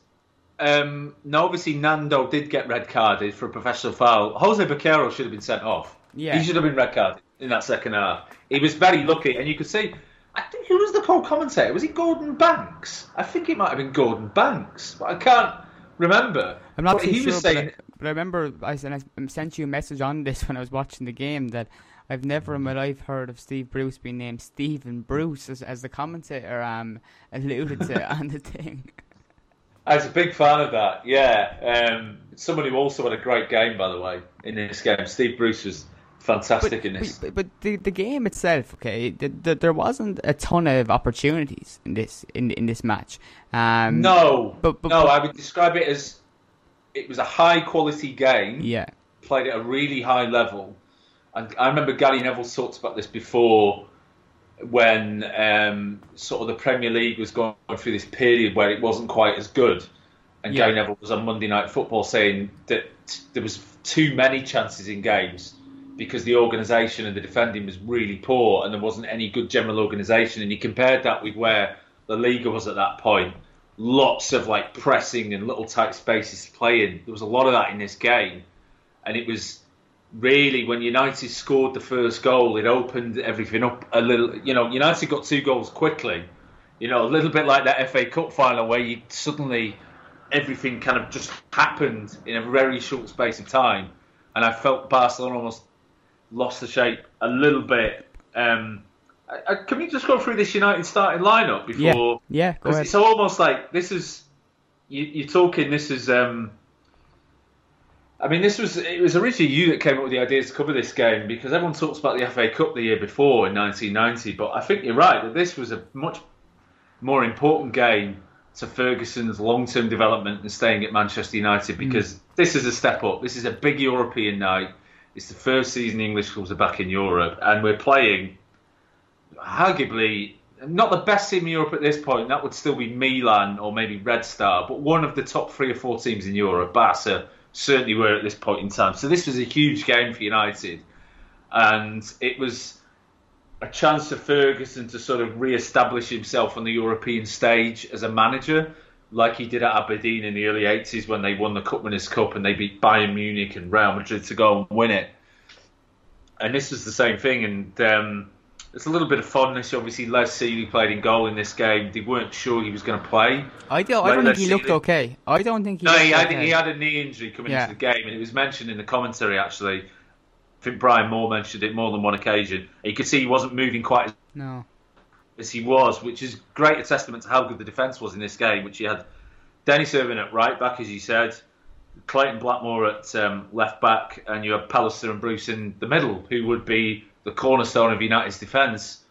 Um, now, obviously, Nando did get red carded for a professional foul. Jose Bakero should have been sent off. Yeah. He should have been red carded in that second half. He was very lucky, and you could see. I think, who was the co-commentator? Was it Gordon Banks? I think it might have been Gordon Banks, but I can't remember. I'm not too sure, saying... but, I, but, I, remember I sent you a message on this (laughs) when I was watching the game that I've never in my life heard of Steve Bruce being named Stephen Bruce as, as the commentator um, (laughs) alluded to (laughs) on the thing. I was a big fan of that. Yeah, um, someone who also had a great game, by the way, in this game. Steve Bruce was fantastic but, in this. But, but, the the game itself, okay, the, the, there wasn't a ton of opportunities in this in in this match. Um, no, but, but, no, I would describe it as it was a high quality game. Yeah, played at a really high level. And I remember Gary Neville talked about this before when um, sort of the Premier League was going through this period where it wasn't quite as good. And yeah. Gary Neville was on Monday Night Football saying that there was too many chances in games because the organisation and the defending was really poor and there wasn't any good general organisation. And he compared that with where the Liga was at that point. Lots of like pressing and little tight spaces playing. There was a lot of that in this game. And it was really when United scored the first goal, it opened everything up a little. You know, United got two goals quickly. You know, a little bit like that FA Cup final where you suddenly everything kind of just happened in a very short space of time. And I felt Barcelona almost lost the shape a little bit. Um, I, I, can we just go through this United starting lineup before? Yeah, yeah go ahead. It's almost like this is you, are talking. This is. Um, I mean, this was it was originally you that came up with the idea to cover this game because everyone talks about the FA Cup the year before in 1990, but I think you're right that this was a much more important game to Ferguson's long-term development and staying at Manchester United because mm. this is a step up. This is a big European night. It's the first season English clubs are back in Europe, and we're playing arguably not the best team in Europe at this point. That would still be Milan or maybe Red Star, but one of the top three or four teams in Europe. Barca certainly were at this point in time. So this was a huge game for United, and it was a chance for Ferguson to sort of re-establish himself on the European stage as a manager like he did at Aberdeen in the early 80s when they won the Cup Winners' Cup and they beat Bayern Munich and Real Madrid to go and win it. And this was the same thing, and um, it's a little bit of fondness. Obviously, Les Sealey played in goal in this game. They weren't sure he was going to play. I don't, I don't think he looked okay. I don't think he. No, he had, okay. he had a knee injury coming yeah. into the game, and it was mentioned in the commentary actually. I think Brian Moore mentioned it more than one occasion. You could see he wasn't moving quite as no as he was, which is great a testament to how good the defence was in this game, which he had Denis Irwin at right back, as you said, Clayton Blackmore at um, left back, and you have Pallister and Bruce in the middle, who would be the cornerstone of United's defence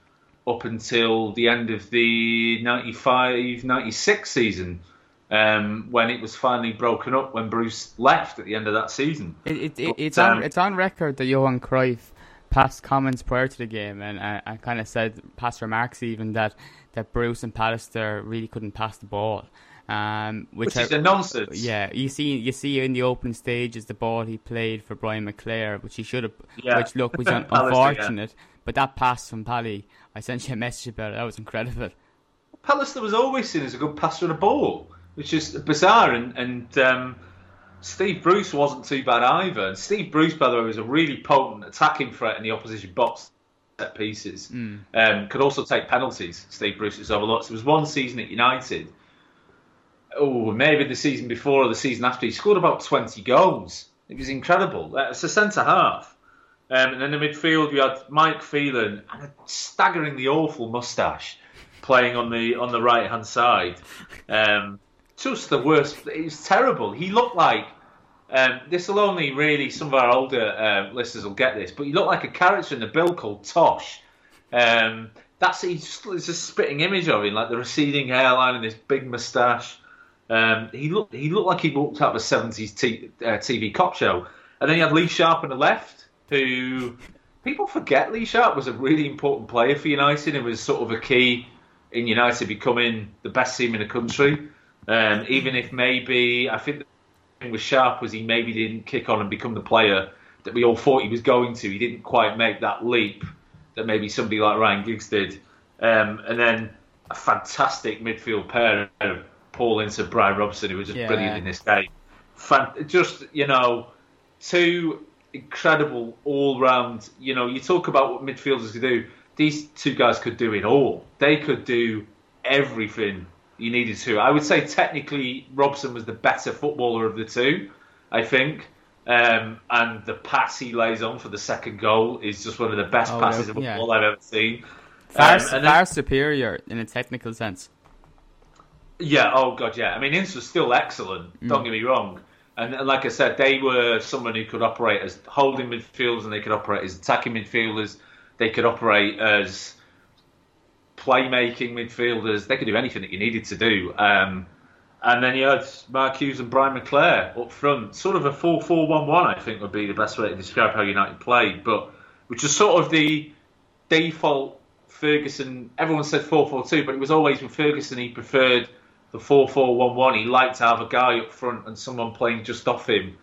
up until the end of the 95 96 season. Um, when it was finally broken up when Bruce left at the end of that season. It, it, it, it's um, on it's on record that Johan Cruyff passed comments prior to the game, and I, I kind of said past remarks even that that Bruce and Pallister really couldn't pass the ball. Um, which, which is I, a nonsense. Yeah, you see, you see in the opening stages the ball he played for Brian McClair, which he should have, yeah. which look was (laughs) un- unfortunate. Yeah. But that pass from Pally, I sent you a message about it. That was incredible. Pallister was always seen as a good passer of the ball, which is bizarre. And, and um, Steve Bruce wasn't too bad either. And Steve Bruce, by the way, was a really potent attacking threat in the opposition box set pieces. Mm. Um, could also take penalties. Steve Bruce is overlooked. There was one season at United. Oh, maybe the season before or the season after. He scored about twenty goals. It was incredible. It's a centre half. Um, and then the midfield, you had Mike Phelan and a staggeringly awful moustache playing on the on the right hand side. Um, just the worst. It was terrible. He looked like um, this will only really some of our older uh, listeners will get this, but he looked like a character in the bill called Tosh. Um, that's he's a spitting image of him, like the receding hairline and this big moustache. Um, he looked he looked like he walked out of a seventies t- uh, TV cop show. And then you had Lee Sharpe on the left, who people forget Lee Sharpe was a really important player for United and was sort of a key in United becoming the best team in the country. Um, even if maybe I think the thing with Sharpe was he maybe didn't kick on and become the player that we all thought he was going to. He didn't quite make that leap that maybe somebody like Ryan Giggs did. Um, and then a fantastic midfield pair of Paul and Brian Robson, who was just Yeah. brilliant in this game. Fan- just you know, two incredible all-round. You know, you talk about what midfielders could do. These two guys could do it all. They could do everything you needed to. I would say technically Robson was the better footballer of the two. I think. Um, and the pass he lays on for the second goal is just one of the best Oh, passes of yeah. football I've ever seen. Far, Um, and then- far superior in a technical sense. Yeah, oh god, yeah. I mean, Ince was still excellent. Mm. Don't get me wrong. And, and like I said, they were someone who could operate as holding midfielders, and they could operate as attacking midfielders. They could operate as playmaking midfielders. They could do anything that you needed to do. Um, and then you had Mark Hughes and Brian McClair up front. Sort of a 4-4-1-1, I think, would be the best way to describe how United played. But which is sort of the default Ferguson. Everyone said 4-4-2, but it was always with Ferguson. He preferred the 4-4-1-1. He liked to have a guy up front and someone playing just off him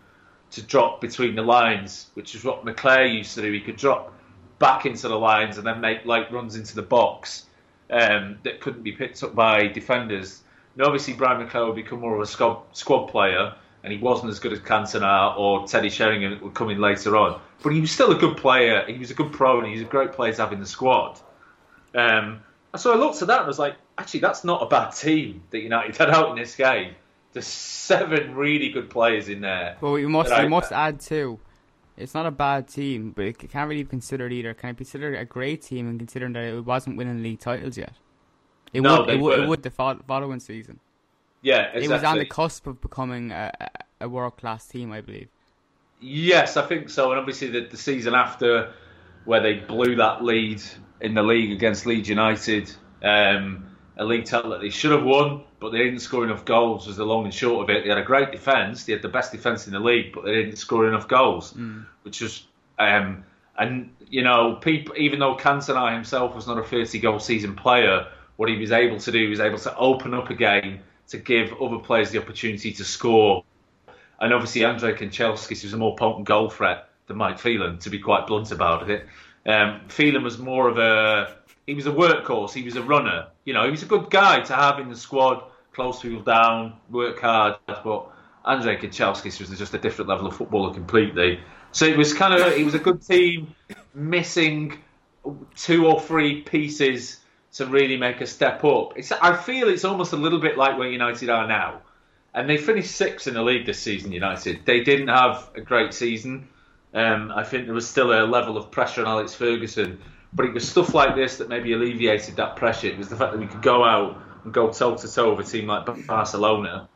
to drop between the lines, which is what McClair used to do. He could drop back into the lines and then make like runs into the box um, that couldn't be picked up by defenders. And obviously, Brian McClair would become more of a squad, squad player, and he wasn't as good as Cantona or Teddy Sheringham that would come in later on. But he was still a good player. He was a good pro, and he's a great player to have in the squad. Um, so I looked at that and was like, actually, that's not a bad team that United had out in this game. There's seven really good players in there. Well, we must I- must add too. It's not a bad team, but it can't really be considered either. Can I consider it a great team and considering that it wasn't winning league titles yet? It No, would. It would, it would the following season. Yeah, exactly. It was on the cusp of becoming a, a, a world class team, I believe. Yes, I think so. And obviously, the, the season after, where they blew that lead in the league against Leeds United, um, a league title that they should have won, but they didn't score enough goals. Was the long and short of it. They had a great defence. They had the best defence in the league, but they didn't score enough goals, which was. Um, and you know, people, even though Cantona himself was not a 30 goal season player, what he was able to do was able to open up a game to give other players the opportunity to score and obviously Andrei Kanchelskis was a more potent goal threat than Mike Phelan, to be quite blunt about it. Um, Phelan was more of a he was a workhorse, he was a runner. You know, he was a good guy to have in the squad, close people down, work hard. But Andrei Kanchelskis was just a different level of footballer completely. So it was kind of it was a good team missing two or three pieces to really make a step up. It's, I feel it's almost a little bit like where United are now and they finished sixth in the league this season. United they didn't have a great season. Um, I think there was still a level of pressure on Alex Ferguson, but it was stuff like this that maybe alleviated that pressure. It was the fact that we could go out and go toe to toe with a team like Barcelona,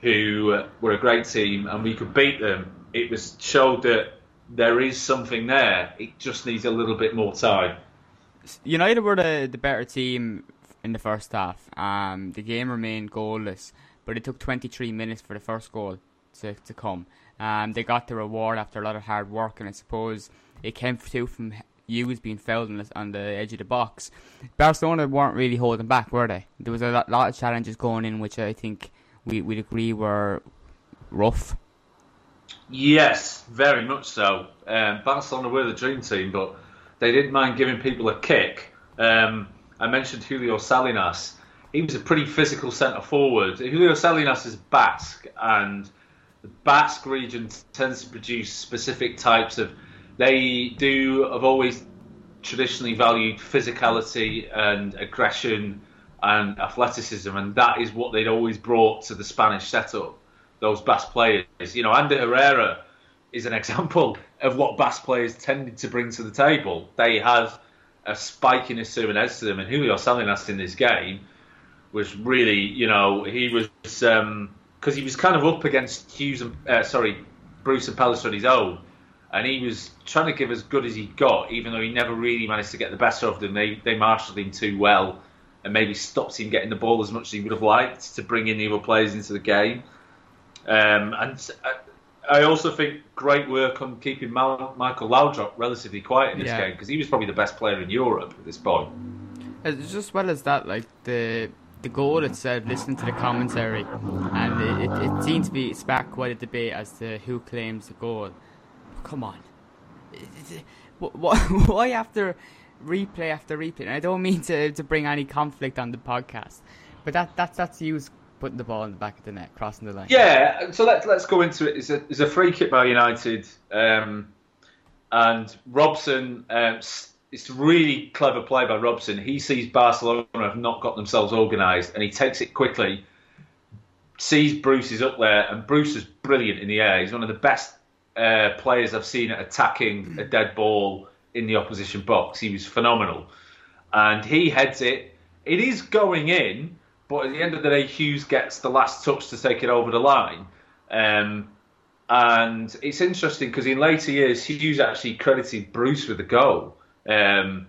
who were a great team, and we could beat them. It was showed that there is something there. It just needs a little bit more time. United were the, the better team in the first half. Um, the game remained goalless, but it took 23 minutes for the first goal to, to come. Um, they got the reward after a lot of hard work, and I suppose it came through from Hughes being fouled on the, on the edge of the box. Barcelona weren't really holding back, were they? There was a lot, lot of challenges going in, which I think we, we'd agree were rough. Yes, very much so. Um, Barcelona were the dream team, but they didn't mind giving people a kick. Um, I mentioned Julio Salinas. He was a pretty physical centre forward. Julio Salinas is Basque, and the Basque region tends to produce specific types of. They do have always traditionally valued physicality and aggression and athleticism, and that is what they'd always brought to the Spanish setup. Those Basque players, you know, Ander Herrera is an (laughs) example. of what Basque players tended to bring to the table. They had a spike in Hsu and Edson, and Julio Salinas in this game was really, you know, he was because um, he was kind of up against Hughes and uh, sorry, Bruce and Pallister on his own, and he was trying to give as good as he got, even though he never really managed to get the best of them. They they marshalled him too well, and maybe stopped him getting the ball as much as he would have liked to bring in the other players into the game. Um, and I also think great work on keeping Mal- Michael Laudrup relatively quiet in this yeah. game because he was probably the best player in Europe at this point. As, as well as that, like the the goal itself, listening to the commentary, and it, it, it seemed to be sparked quite a debate as to who claims the goal. Come on, (laughs) why after replay after replay? And I don't mean to, to bring any conflict on the podcast, but that that's that's used putting the ball in the back of the net, crossing the line. Yeah, so let's let's go into it. It's a, it's a free kick by United, um, and Robson. Um, it's a really clever play by Robson. He sees Barcelona have not got themselves organised, and he takes it quickly. Sees Bruce is up there, and Bruce is brilliant in the air. He's one of the best uh, players I've seen attacking a dead ball in the opposition box. He was phenomenal, and he heads it. It is going in, but at the end of the day, Hughes gets the last touch to take it over the line. Um, and it's interesting because in later years, Hughes actually credited Bruce with the goal. Um,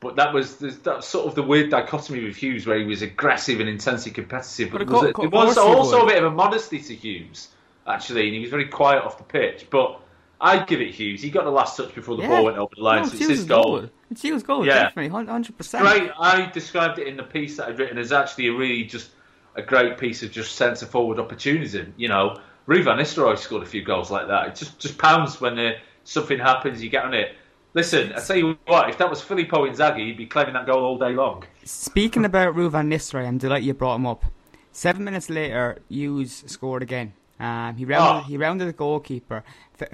but that was that sort of the weird dichotomy with Hughes, where he was aggressive and intensely competitive. But, but it was, also a bit of a modesty to Hughes, actually, and he was very quiet off the pitch. But I'd give it Hughes. He got the last touch before the yeah. ball went over the line, no, so it's his goal. goal. It's Hughes' goal, yeah. definitely, hundred percent. I described it in the piece that I'd written as actually a really just a great piece of just centre forward opportunism. You know, Ruud van Nistelrooy scored a few goals like that. It just just pounds when uh, something happens, you get on it. Listen, I tell you what, if that was Filippo Inzaghi, he'd be claiming that goal all day long. Speaking about Ruud van Nistelrooy, I'm delighted you brought him up. Seven minutes later, Hughes scored again. Um, he rounded, oh. he rounded the goalkeeper,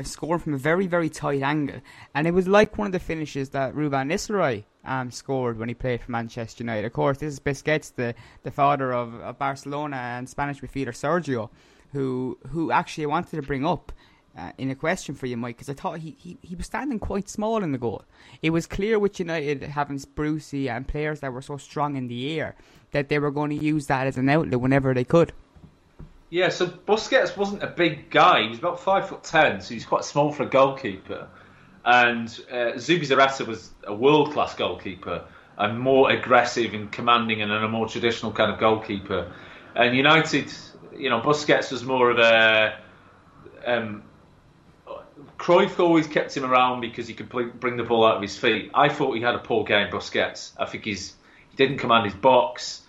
scored from a very, very tight angle, and it was like one of the finishes that Ruud van Nistelrooy um, scored when he played for Manchester United. Of course, this is Busquets, the, the father of, of Barcelona and Spanish midfielder Sergio, who who actually wanted to bring up uh, in a question for you, Mike, because I thought he, he, he was standing quite small in the goal. It was clear with United having Brucey and players that were so strong in the air that they were going to use that as an outlet whenever they could. Yeah, so Busquets wasn't a big guy. He was about five foot ten, so he's quite small for a goalkeeper. And uh, Zubizarreta was a world class goalkeeper and more aggressive and commanding and a more traditional kind of goalkeeper. And United, you know, Busquets was more of a um, Cruyff always kept him around because he could bring the ball out of his feet. I thought he had a poor game, Busquets. I think he's he didn't command his box.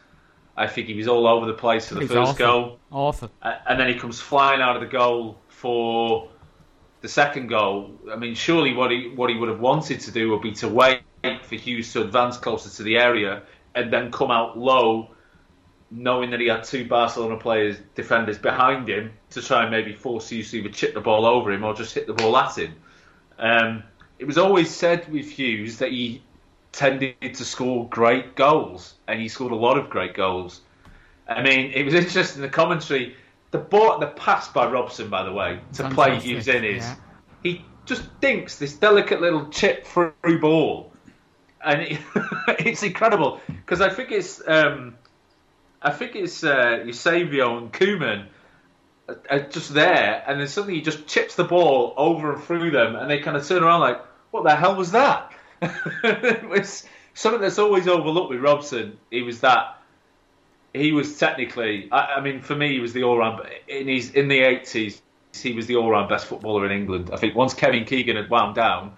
I think he was all over the place for the first goal. And then he comes flying out of the goal for the second goal. I mean, surely what he what he would have wanted to do would be to wait for Hughes to advance closer to the area and then come out low knowing that he had two Barcelona players, defenders behind him, to try and maybe force you to either chip the ball over him or just hit the ball at him. Um, it was always said with Hughes that he tended to score great goals, and he scored a lot of great goals. I mean, it was interesting the commentary. The ball, the pass by Robson, by the way, to Fantastic. play Hughes in is yeah. he just dinks this delicate little chip through ball, and it, (laughs) it's incredible because I think it's. Um, I think it's uh, Eusebio and Koeman are just there, and then suddenly he just chips the ball over and through them, and they kind of turn around like, "What the hell was that?" It's something that's always overlooked with Robson. He was that he was technically. I, I mean, for me, he was the all-round. In his in the eighties, he was the all-round best footballer in England. I think once Kevin Keegan had wound down,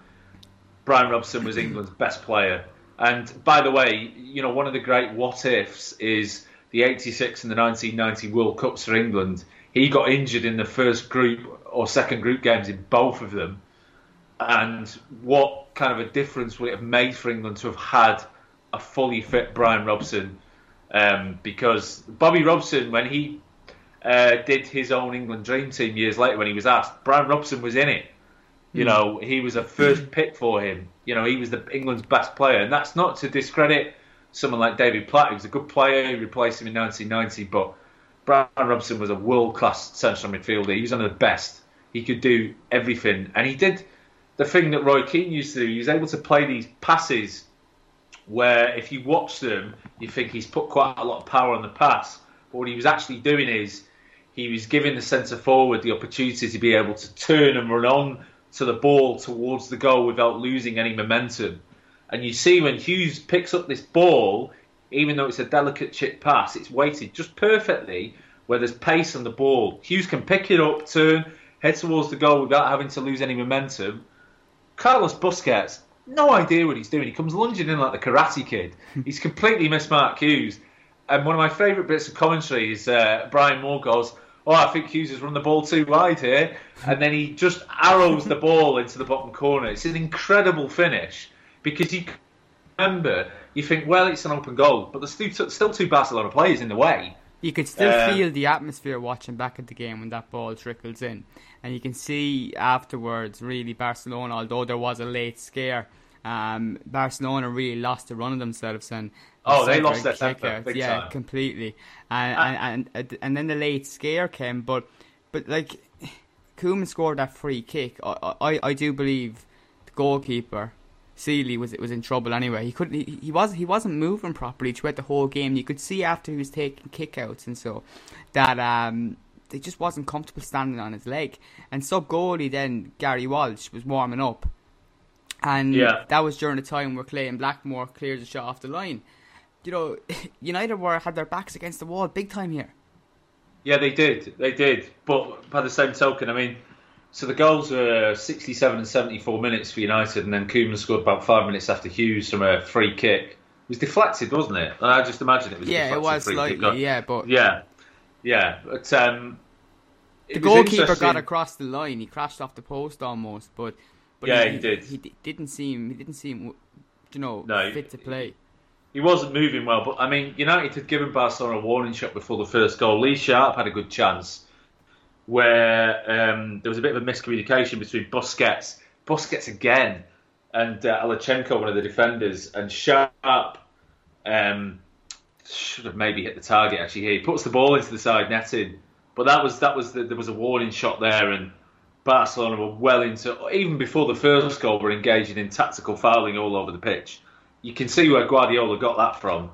Brian Robson was England's best player. And by the way, you know, one of the great what ifs is the 86 and the 1990 World Cups for England. He got injured in the first group or second group games in both of them. And what kind of a difference would it have made for England to have had a fully fit Brian Robson? Um, because Bobby Robson, when he uh, did his own England dream team years later, when he was asked, Brian Robson was in it. You hmm. know, he was a first pick for him. You know, he was the England's best player, and that's not to discredit someone like David Platt, who was a good player, He replaced him in 1990, but Brian Robson was a world class central midfielder. He was one of the best. He could do everything, and he did. The thing that Roy Keane used to do. He was able to play these passes where, if you watch them, you think he's put quite a lot of power on the pass. But what he was actually doing is he was giving the centre forward the opportunity to be able to turn and run on to the ball towards the goal without losing any momentum. And you see when Hughes picks up this ball, even though it's a delicate chip pass, it's weighted just perfectly where there's pace on the ball. Hughes can pick it up, turn, head towards the goal without having to lose any momentum. Carlos Busquets, no idea what he's doing. He comes lunging in like the Karate Kid. (laughs) He's completely missed Mark Hughes. And one of my favourite bits of commentary is uh, Brian Moore goes, "Oh, I think Hughes has run the ball too wide here," and then he just arrows the ball into the bottom corner. It's an incredible finish because you remember you think, well, it's an open goal, but there's still, still two Barcelona players in the way. You could still um, feel the atmosphere watching back at the game when that ball trickles in, and you can see afterwards, really, Barcelona, although there was a late scare, um, Barcelona really lost the run of themselves and oh, they lost their temper, big yeah, time. completely. And, uh, and and and then the late scare came, but but like (sighs) Koeman scored that free kick. I I, I do believe the goalkeeper Sealey was was in trouble anyway. He couldn't. He, he was he wasn't moving properly throughout the whole game. You could see after he was taking kickouts and so that um just wasn't comfortable standing on his leg. And sub goalie then Gary Walsh was warming up and yeah. that was during the time where Clayton Blackmore cleared the shot off the line. You know, (laughs) United were had their backs against the wall big time here. Yeah, they did. They did. But by the same token, I mean, so the goals were 67 and 74 minutes for United, and then Koeman scored about five minutes after Hughes from a free kick. It was deflected, wasn't it? I just imagine it was. Yeah, it was slightly. Yeah, but yeah, yeah, but um, the goalkeeper got across the line. He crashed off the post almost, but but yeah, he, he did. He, he, didn't seem. He didn't seem. You know, no, fit to play. He wasn't moving well, but I mean, United had given Barcelona a warning shot before the first goal. Lee Sharpe had a good chance where um, there was a bit of a miscommunication between Busquets, Busquets again, and uh, one of the defenders, and Sharpe um, should have maybe hit the target. Actually, he puts the ball into the side netting, but that was that was the, there was a warning shot there, and Barcelona were well into even before the first goal were engaging in tactical fouling all over the pitch. You can see where Guardiola got that from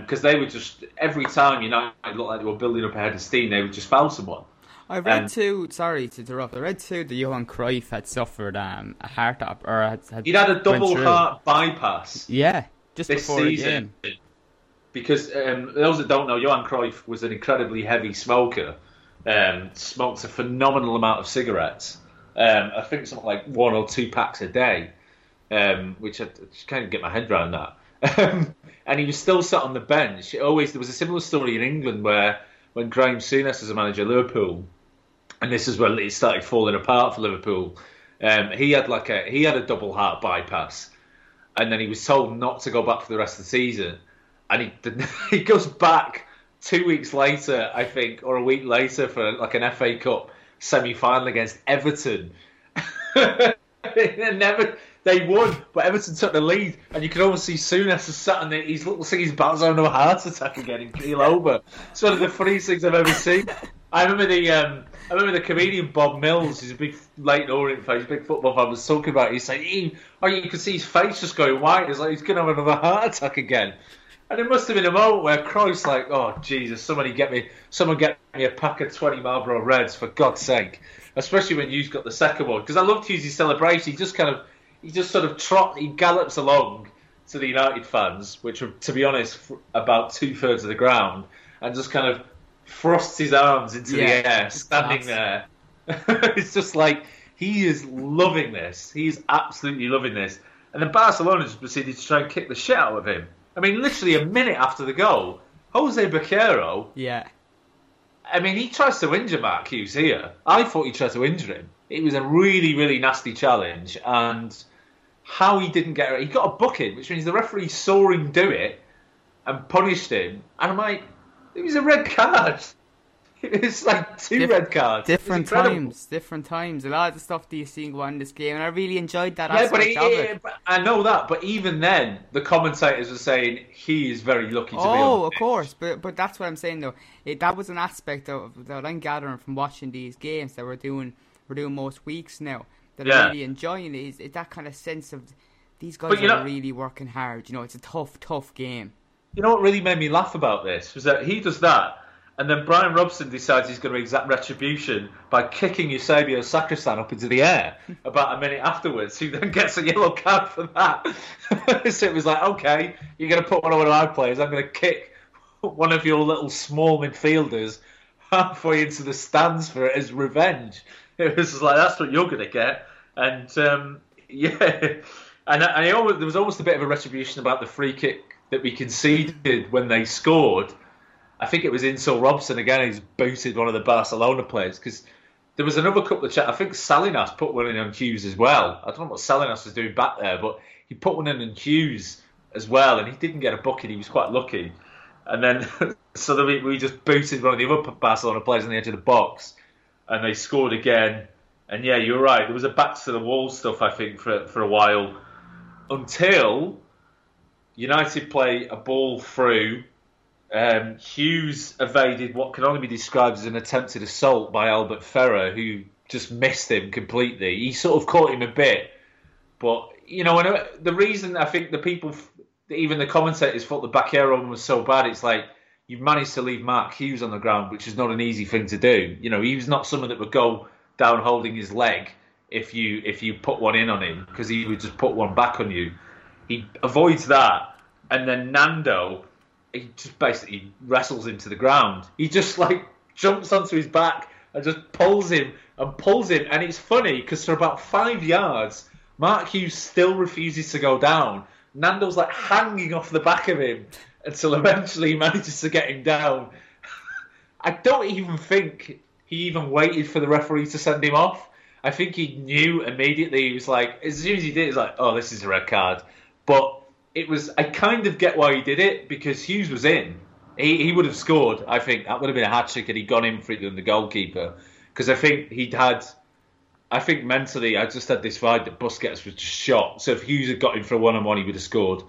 because (laughs) um, they were just every time United looked like they were building up a head of steam, they would just foul someone. I read um, too. Sorry to interrupt. I read too that Johan Cruyff had suffered um, a heart op, or had, had he'd had a double heart bypass. Yeah, just this season. Because um, those that don't know, Johan Cruyff was an incredibly heavy smoker um, smokes a phenomenal amount of cigarettes. Um, I think something like one or two packs a day, um, which I, I just can't get my head around that. And he was still sat on the bench. It always there was a similar story in England where when Graham Souness was a manager at Liverpool, and this is when it started falling apart for Liverpool. Um, he had like a he had a double heart bypass, and then he was told not to go back for the rest of the season, and he (laughs) he goes back two weeks later, I think, or a week later for like an FA Cup semi final against Everton. they (laughs) never they won, but Everton took the lead, and you can almost see Souness sat on there. He's looking like he's about to have a heart attack again and keel over. It's one of the funniest things I've ever seen. I remember the um, I remember the comedian Bob Mills. He's a big Leyton Orient fan. He's a big football fan. Was talking about. It. He's saying, "Oh, you can see his face just going white. It's like he's going to have another heart attack again." And it must have been a moment where Christ, like, oh Jesus, somebody get me, someone get me a pack of twenty Marlboro Reds for God's sake. Especially when you've got the second one, because I love Hughes' celebration. He just kind of, he just sort of trot, he gallops along to the United fans, which are, to be honest, about two thirds of the ground, and just kind of thrusts his arms into yeah, the air, standing there. (laughs) it's just like he is loving this. He's absolutely loving this. And then Barcelona just proceeded to try and kick the shit out of him. I mean, literally a minute after the goal, Jose Bakero. Yeah. I mean, he tries to injure Mark Hughes here. I thought he tried to injure him. It was a really, really nasty challenge, and how he didn't get it, he got a booking, which means the referee saw him do it and punished him. And I'm like, it was a red card. (laughs) It's like two Dif- red cards. Different times, different times. A lot of the stuff that you see go on in this game, and I really enjoyed that. Yeah, but, it, it. I know that. But even then, the commentators were saying he is very lucky to oh, be. Oh, of course, but but that's what I'm saying though. It, that was an aspect of that I'm gathering from watching these games that we're doing. We're doing most weeks now. that Yeah. I'm really enjoying it is, is that kind of sense of these guys But are know- really working hard. You know, it's a tough, tough game. You know what really made me laugh about this was that he does that, and then Brian Robson decides he's going to exact retribution by kicking Eusebio Sacristan up into the air (laughs) about a minute afterwards. Who then gets a yellow card for that. (laughs) so it was like, okay, you're going to put one of my players. I'm going to kick one of your little small midfielders halfway into the stands for it as revenge. (laughs) It was like that's what you're going to get, and um, yeah, and, always, there was almost a bit of a retribution about the free kick that we conceded when they scored. I think it was Insel Robson again. He's booted one of the Barcelona players because there was another couple of chat. I think Salinas put one in on Hughes as well. I don't know what Salinas was doing back there, but he put one in on Hughes as well, and he didn't get a bucket. He was quite lucky. And then (laughs) so we, we just booted one of the other Barcelona players on the edge of the box, and they scored again. And yeah, you're right. There was a back to the wall stuff I think for for a while until United play a ball through. Um, Hughes evaded what can only be described as an attempted assault by Albert Ferrer, who just missed him completely. He sort of caught him a bit, but you know, the reason I think the people, even the commentators, thought the Bakero one was so bad. It's like you've managed to leave Mark Hughes on the ground, which is not an easy thing to do. You know, he was not someone that would go down holding his leg if you if you put one in on him because he would just put one back on you. He avoids that, and then Nando, he just basically wrestles him to the ground. He just like jumps onto his back and just pulls him and pulls him, and it's funny because for about five yards, Mark Hughes still refuses to go down. Nando's like hanging off the back of him until eventually he manages to get him down. I don't even think he even waited for the referee to send him off. I think he knew immediately. He was like, as soon as he did, he was like, "Oh, this is a red card." But it was. I kind of get why he did it because Hughes was in. He he would have scored. I think that would have been a hat trick had he gone in for it than the goalkeeper. Because I think he'd had. I think mentally, I just had this vibe that Busquets was just shot. So if Hughes had got him for a one-on-one, he would have scored.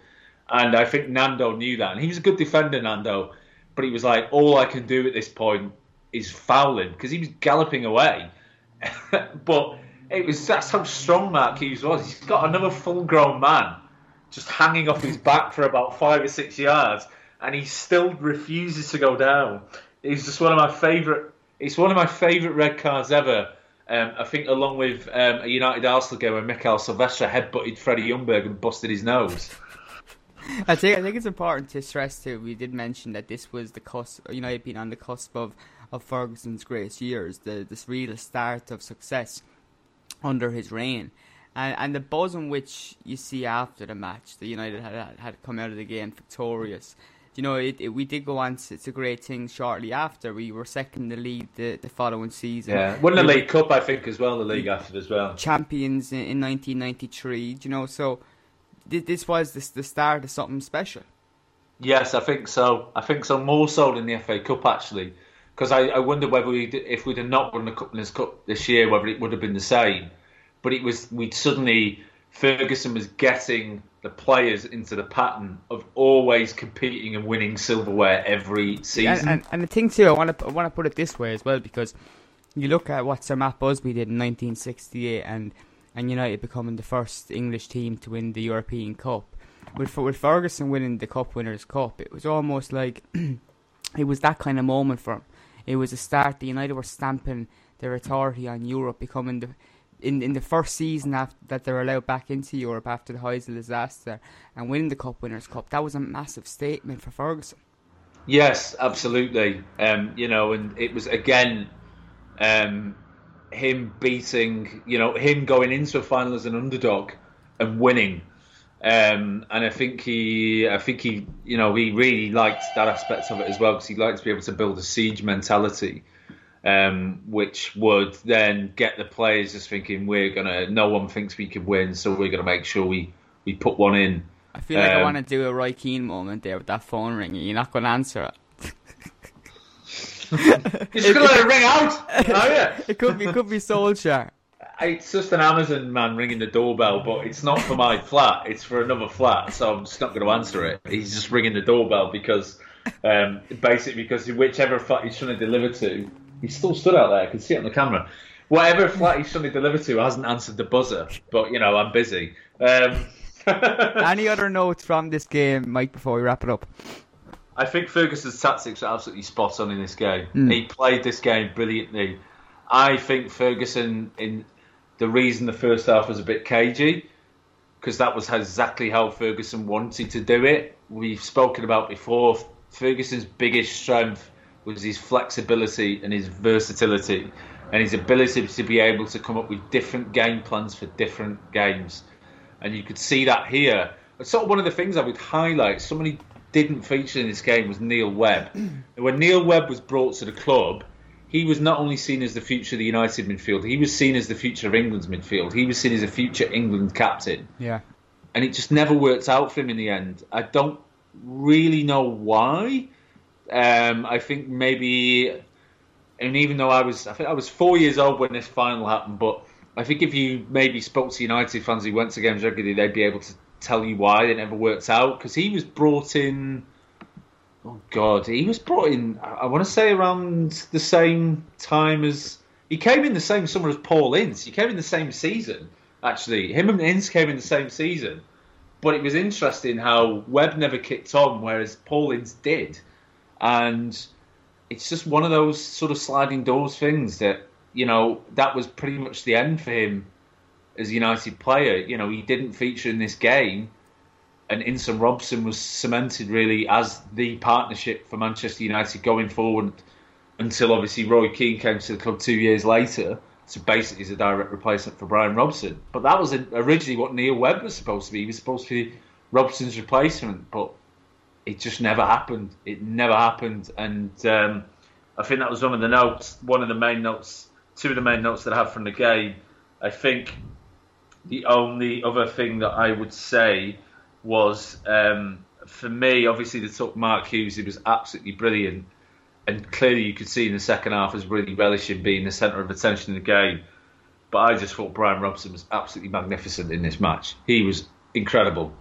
And I think Nando knew that, and he was a good defender, Nando. But he was like, all I can do at this point is fouling because he was galloping away. (laughs) but it was that's how strong Mark Hughes was. He's got another full-grown man just hanging off his back for about five or six yards, and he still refuses to go down. It's just one of my favourite. It's one of my favourite red cards ever. Um, I think along with um, a United Arsenal game where Mikael Silvestre headbutted Freddie Ljungberg and busted his nose. I think I think it's important to stress too. We did mention that this was the cusp. United being on the cusp of, of Ferguson's greatest years, the this real start of success under his reign, and and the buzz in which you see after the match, the United had had, come out of the game victorious. You know, it, it, we did go on to, to great things shortly after. We were second in the league the, the following season. Yeah, won the We League Cup, I think, as well. The league after as well. champions in, in 1993. You know, so th- this was the, the start of something special. Yes, I think so. I think so more so than the FA Cup actually, because I, I wonder whether we if we'd have not won the Cup Cup this year, whether it would have been the same. But it was we'd suddenly Ferguson was getting the players into the pattern of always competing and winning silverware every season. And, and, and the thing too, I want to I want to put it this way as well because you look at what Sir Matt Busby did in 1968 and and United becoming the first English team to win the European Cup. With with Ferguson winning the Cup Winners' Cup, it was almost like (clears throat) it was that kind of moment for him. It was a start. The United were stamping their authority on Europe, becoming the in in the first season after that they're allowed back into Europe after the Heysel disaster and winning the Cup Winners' Cup. That was a massive statement for Ferguson. Yes, absolutely. Um, you know, and it was again um, him beating, you know, him going into a final as an underdog and winning. Um, and I think he, I think he, you know, he really liked that aspect of it as well because he liked to be able to build a siege mentality, um, which would then get the players just thinking we're gonna. No one thinks we can win, so we're gonna make sure we we put one in. I feel like I Um, want to do a Roy Keane moment there with that phone ringing. You're not going to answer it. (laughs) You're just gonna let it ring out. Oh yeah. (laughs) It could be, it could be Solskjaer. It's just an Amazon man ringing the doorbell, but it's not for my flat. It's for another flat, so I'm just not going to answer it. He's just ringing the doorbell because, um, basically, because whichever flat he's trying to deliver to, he's still stood out there. I can see it on the camera. whatever flat he's trying to deliver to hasn't answered the buzzer. But you know, I'm busy. Um, (laughs) Any other notes from this game, Mike? Before we wrap it up. I think Ferguson's tactics are absolutely spot on in this game. Mm. He played this game brilliantly. I think Ferguson, in the reason the first half was a bit cagey, because that was exactly how Ferguson wanted to do it. We've spoken about before. Ferguson's biggest strength was his flexibility and his versatility, and his ability to be able to come up with different game plans for different games. And you could see that here. It's sort of one of the things I would highlight. Somebody didn't feature in this game was Neil Webb. (clears throat) when Neil Webb was brought to the club, he was not only seen as the future of the United midfield, he was seen as the future of England's midfield. He was seen as a future England captain. Yeah. And it just never worked out for him in the end. I don't really know why. Um, I think maybe, and even though I was, I think I was four years old when this final happened, but I think if you maybe spoke to United fans who went to games regularly, they'd be able to tell you why it never worked out because he was brought in. Oh God, he was brought in. I want to say around the same time as he came in the same summer as Paul Ince. He came in the same season. Actually, him and Ince came in the same season. But it was interesting how Webb never kicked on, whereas Paul Ince did, and it's just one of those sort of sliding doors things that you know that was pretty much the end for him as a United player. You know, he didn't feature in this game, and Ince and Robson was cemented really as the partnership for Manchester United going forward until obviously Roy Keane came to the club two years later. So basically, as a direct replacement for Brian Robson. But that was originally what Neil Webb was supposed to be. He was supposed to be Robson's replacement, but it just never happened. It never happened, and um, I think that was one of the notes, one of the main notes, two of the main notes that I have from the game. I think the only other thing that I would say was um, for me, obviously, the took Mark Hughes. He was absolutely brilliant, and clearly you could see in the second half was really relishing being the centre of attention in the game. But I just thought Brian Robson was absolutely magnificent in this match. He was incredible.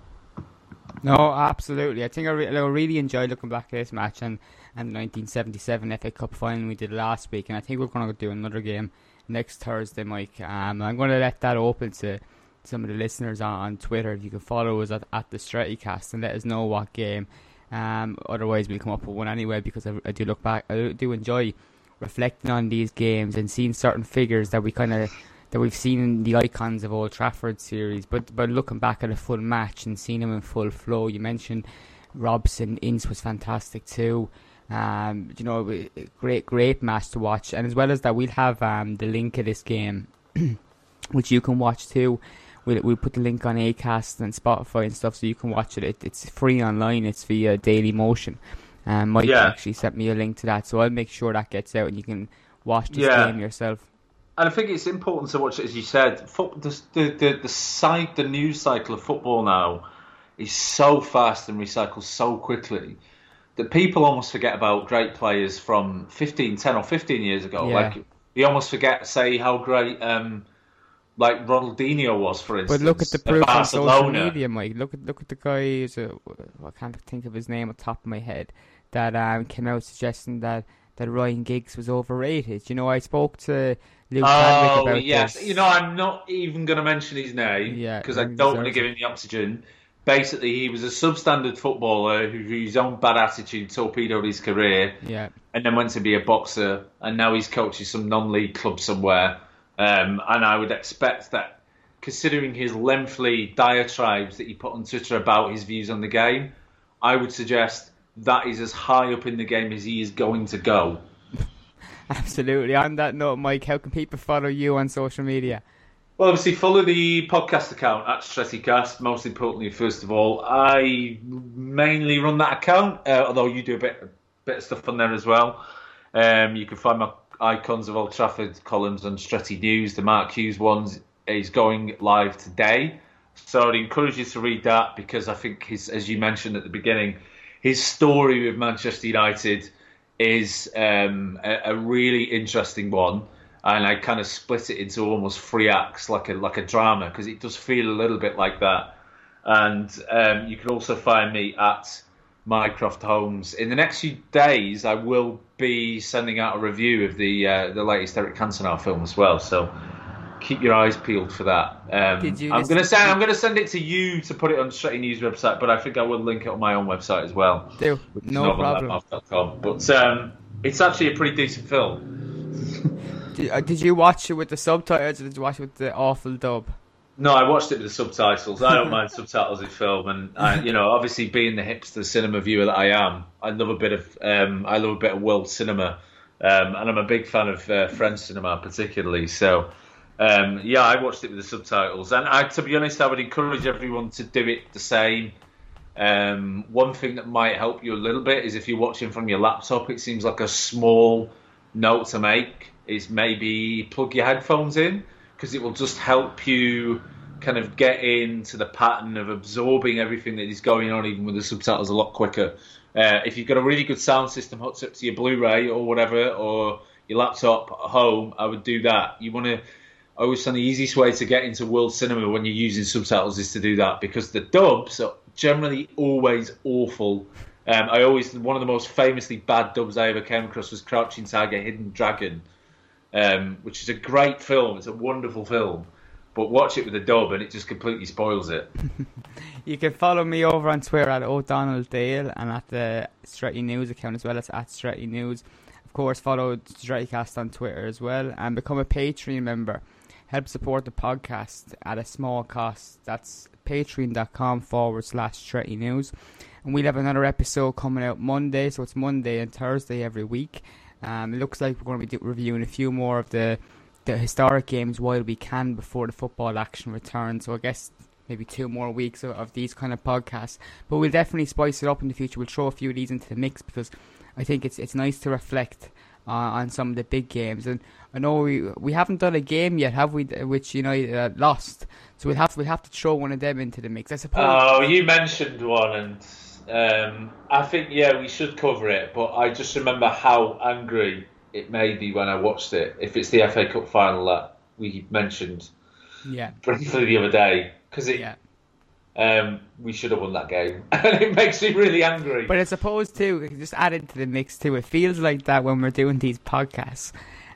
No, absolutely. I think I, re- I really enjoyed looking back at this match and, and the 1977 FA Cup final we did last week, and I think we're going to do another game next Thursday, Mike. Um, I'm going to let that open to some of the listeners on, on Twitter. If you can follow us at, at the Strettycast and let us know what game. Um, otherwise, we'll come up with one anyway because I, I do look back. I do enjoy reflecting on these games and seeing certain figures that we kind of that we've seen in the icons of Old Trafford series. But but looking back at a full match and seeing him in full flow, you mentioned Robson, Ince was fantastic too. Um, you know, great great match to watch, and as well as that, we'll have um, the link of this game, (clears throat) which you can watch too we'll, we'll put the link on Acast and Spotify and stuff, so you can watch it. it it's free online. It's via Daily Motion. Um, Mike yeah. actually sent me a link to that, so I'll make sure that gets out and you can watch this yeah. game yourself. And I think it's important to watch it, as you said. Foot, the, the, the, site, the news cycle of football now is so fast and recycles so quickly that people almost forget about great players from 15, 10 or 15 years ago. Yeah. Like, you almost forget, say, how great um, like Ronaldinho was, for instance. But look at the proof on social media, Mike. Look at look at the guy. I can't think of his name on top of my head. That um, came out suggesting that, that Ryan Giggs was overrated. You know, I spoke to Luke oh, about yes. This. You know, I'm not even going to mention his name because yeah, I don't want to give him the oxygen. Basically, he was a substandard footballer who, whose own bad attitude torpedoed his career. Yeah. And then went to be a boxer, and now he's coaching some non-league club somewhere um, and I would expect that, considering his lengthy diatribes that he put on Twitter about his views on the game, I would suggest that is as high up in the game as he is going to go. (laughs) Absolutely. On that note, Mike, how can people follow you on social media? Well, obviously, follow the podcast account at StrettyCast. Most importantly, first of all, I mainly run that account, uh, although you do a bit, a bit of stuff on there as well. Um, you can find my icons of Old Trafford columns on Stretty News. The Mark Hughes ones is going live today. So I'd encourage you to read that because I think his, as you mentioned at the beginning, his story with Manchester United is um, a, a, really interesting one, and I kind of split it into almost three acts, like a like a drama, because it does feel a little bit like that. And um, you can also find me at Mycroft Holmes. In the next few days, I will be sending out a review of the uh, the latest Eric Cantona film as well. So keep your eyes peeled for that. Um, I'm going to say I'm going to send it to you to put it on Stretty News website, but I think I will link it on my own website as well. Do no problem. But um, it's actually a pretty decent film. (laughs) did, uh, did you watch it with the subtitles, or did you watch it with the awful dub? No, I watched it with the subtitles. I don't (laughs) mind subtitles in film, and I, you know, obviously being the hipster cinema viewer that I am, I love a bit of um, I love a bit of world cinema, um, and I'm a big fan of uh, French cinema particularly. So, um, yeah, I watched it with the subtitles, and I, to be honest, I would encourage everyone to do it the same. Um, one thing that might help you a little bit is if you're watching from your laptop, it seems like a small note to make is maybe plug your headphones in because it will just help you kind of get into the pattern of absorbing everything that is going on, even with the subtitles, a lot quicker. Uh, if you've got a really good sound system hooked up to your Blu-ray or whatever, or your laptop at home, I would do that. You want to. I always find the easiest way to get into world cinema when you're using subtitles is to do that because the dubs are generally always awful. Um, I always one of the most famously bad dubs I ever came across was Crouching Tiger, Hidden Dragon um, which is a great film. It's a wonderful film. But watch it with a dub and it just completely spoils it. (laughs) you can follow me over on Twitter at O'Donnell Dale and at the Stretty News account as well as at Stretty News. Of course, follow Strettycast on Twitter as well and become a Patreon member. Help support the podcast at a small cost. That's patreon.com forward slash Stretty News. And we'll have another episode coming out Monday, so it's Monday and Thursday every week. Um, it looks like we're going to be reviewing a few more of the the historic games while we can before the football action returns. So I guess maybe two more weeks of, of, these kind of podcasts. But we'll definitely spice it up in the future. We'll throw a few of these into the mix because I think it's it's nice to reflect uh, on some of the big games. And I know we we haven't done a game yet, have we? Which United uh, lost. So we'll have to, we'll have to throw one of them into the mix. I suppose. Oh, you mentioned one and um, I think yeah, we should cover it, but I just remember how angry it made me when I watched it. If it's the FA Cup final that we mentioned, yeah, briefly the other day, because it. Yeah. Um, we should have won that game, (laughs) and it makes me really angry. But as opposed to just add it to the mix too, it feels like that when we're doing these podcasts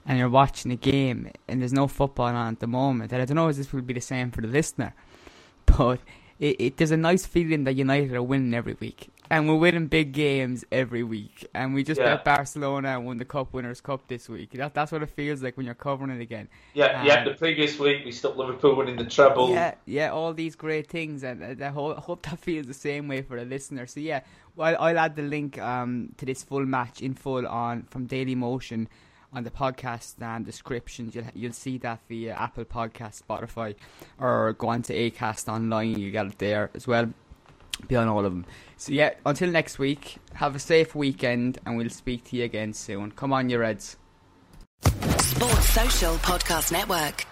and you're watching a game and there's no football on at the moment. And I don't know if this will be the same for the listener, (laughs) but it, it, there's a nice feeling that United are winning every week. And we're winning big games every week. And we just yeah. bet Barcelona and won the Cup Winners' Cup this week. That, that's what it feels like when you're covering it again. Yeah, um, yeah. The previous week we stopped Liverpool winning the treble. Yeah, yeah. All these great things, and I hope (laughs) that feels the same way for the listener. So yeah, well, I'll add the link um, to this full match in full on from Daily Motion on the podcast and descriptions. You'll you'll see that via Apple Podcast, Spotify, or go on to Acast online. You get it there as well. Be on all of them. So yeah, until next week, have a safe weekend, and we'll speak to you again soon. Come on, you Reds. Sports Social Podcast Network.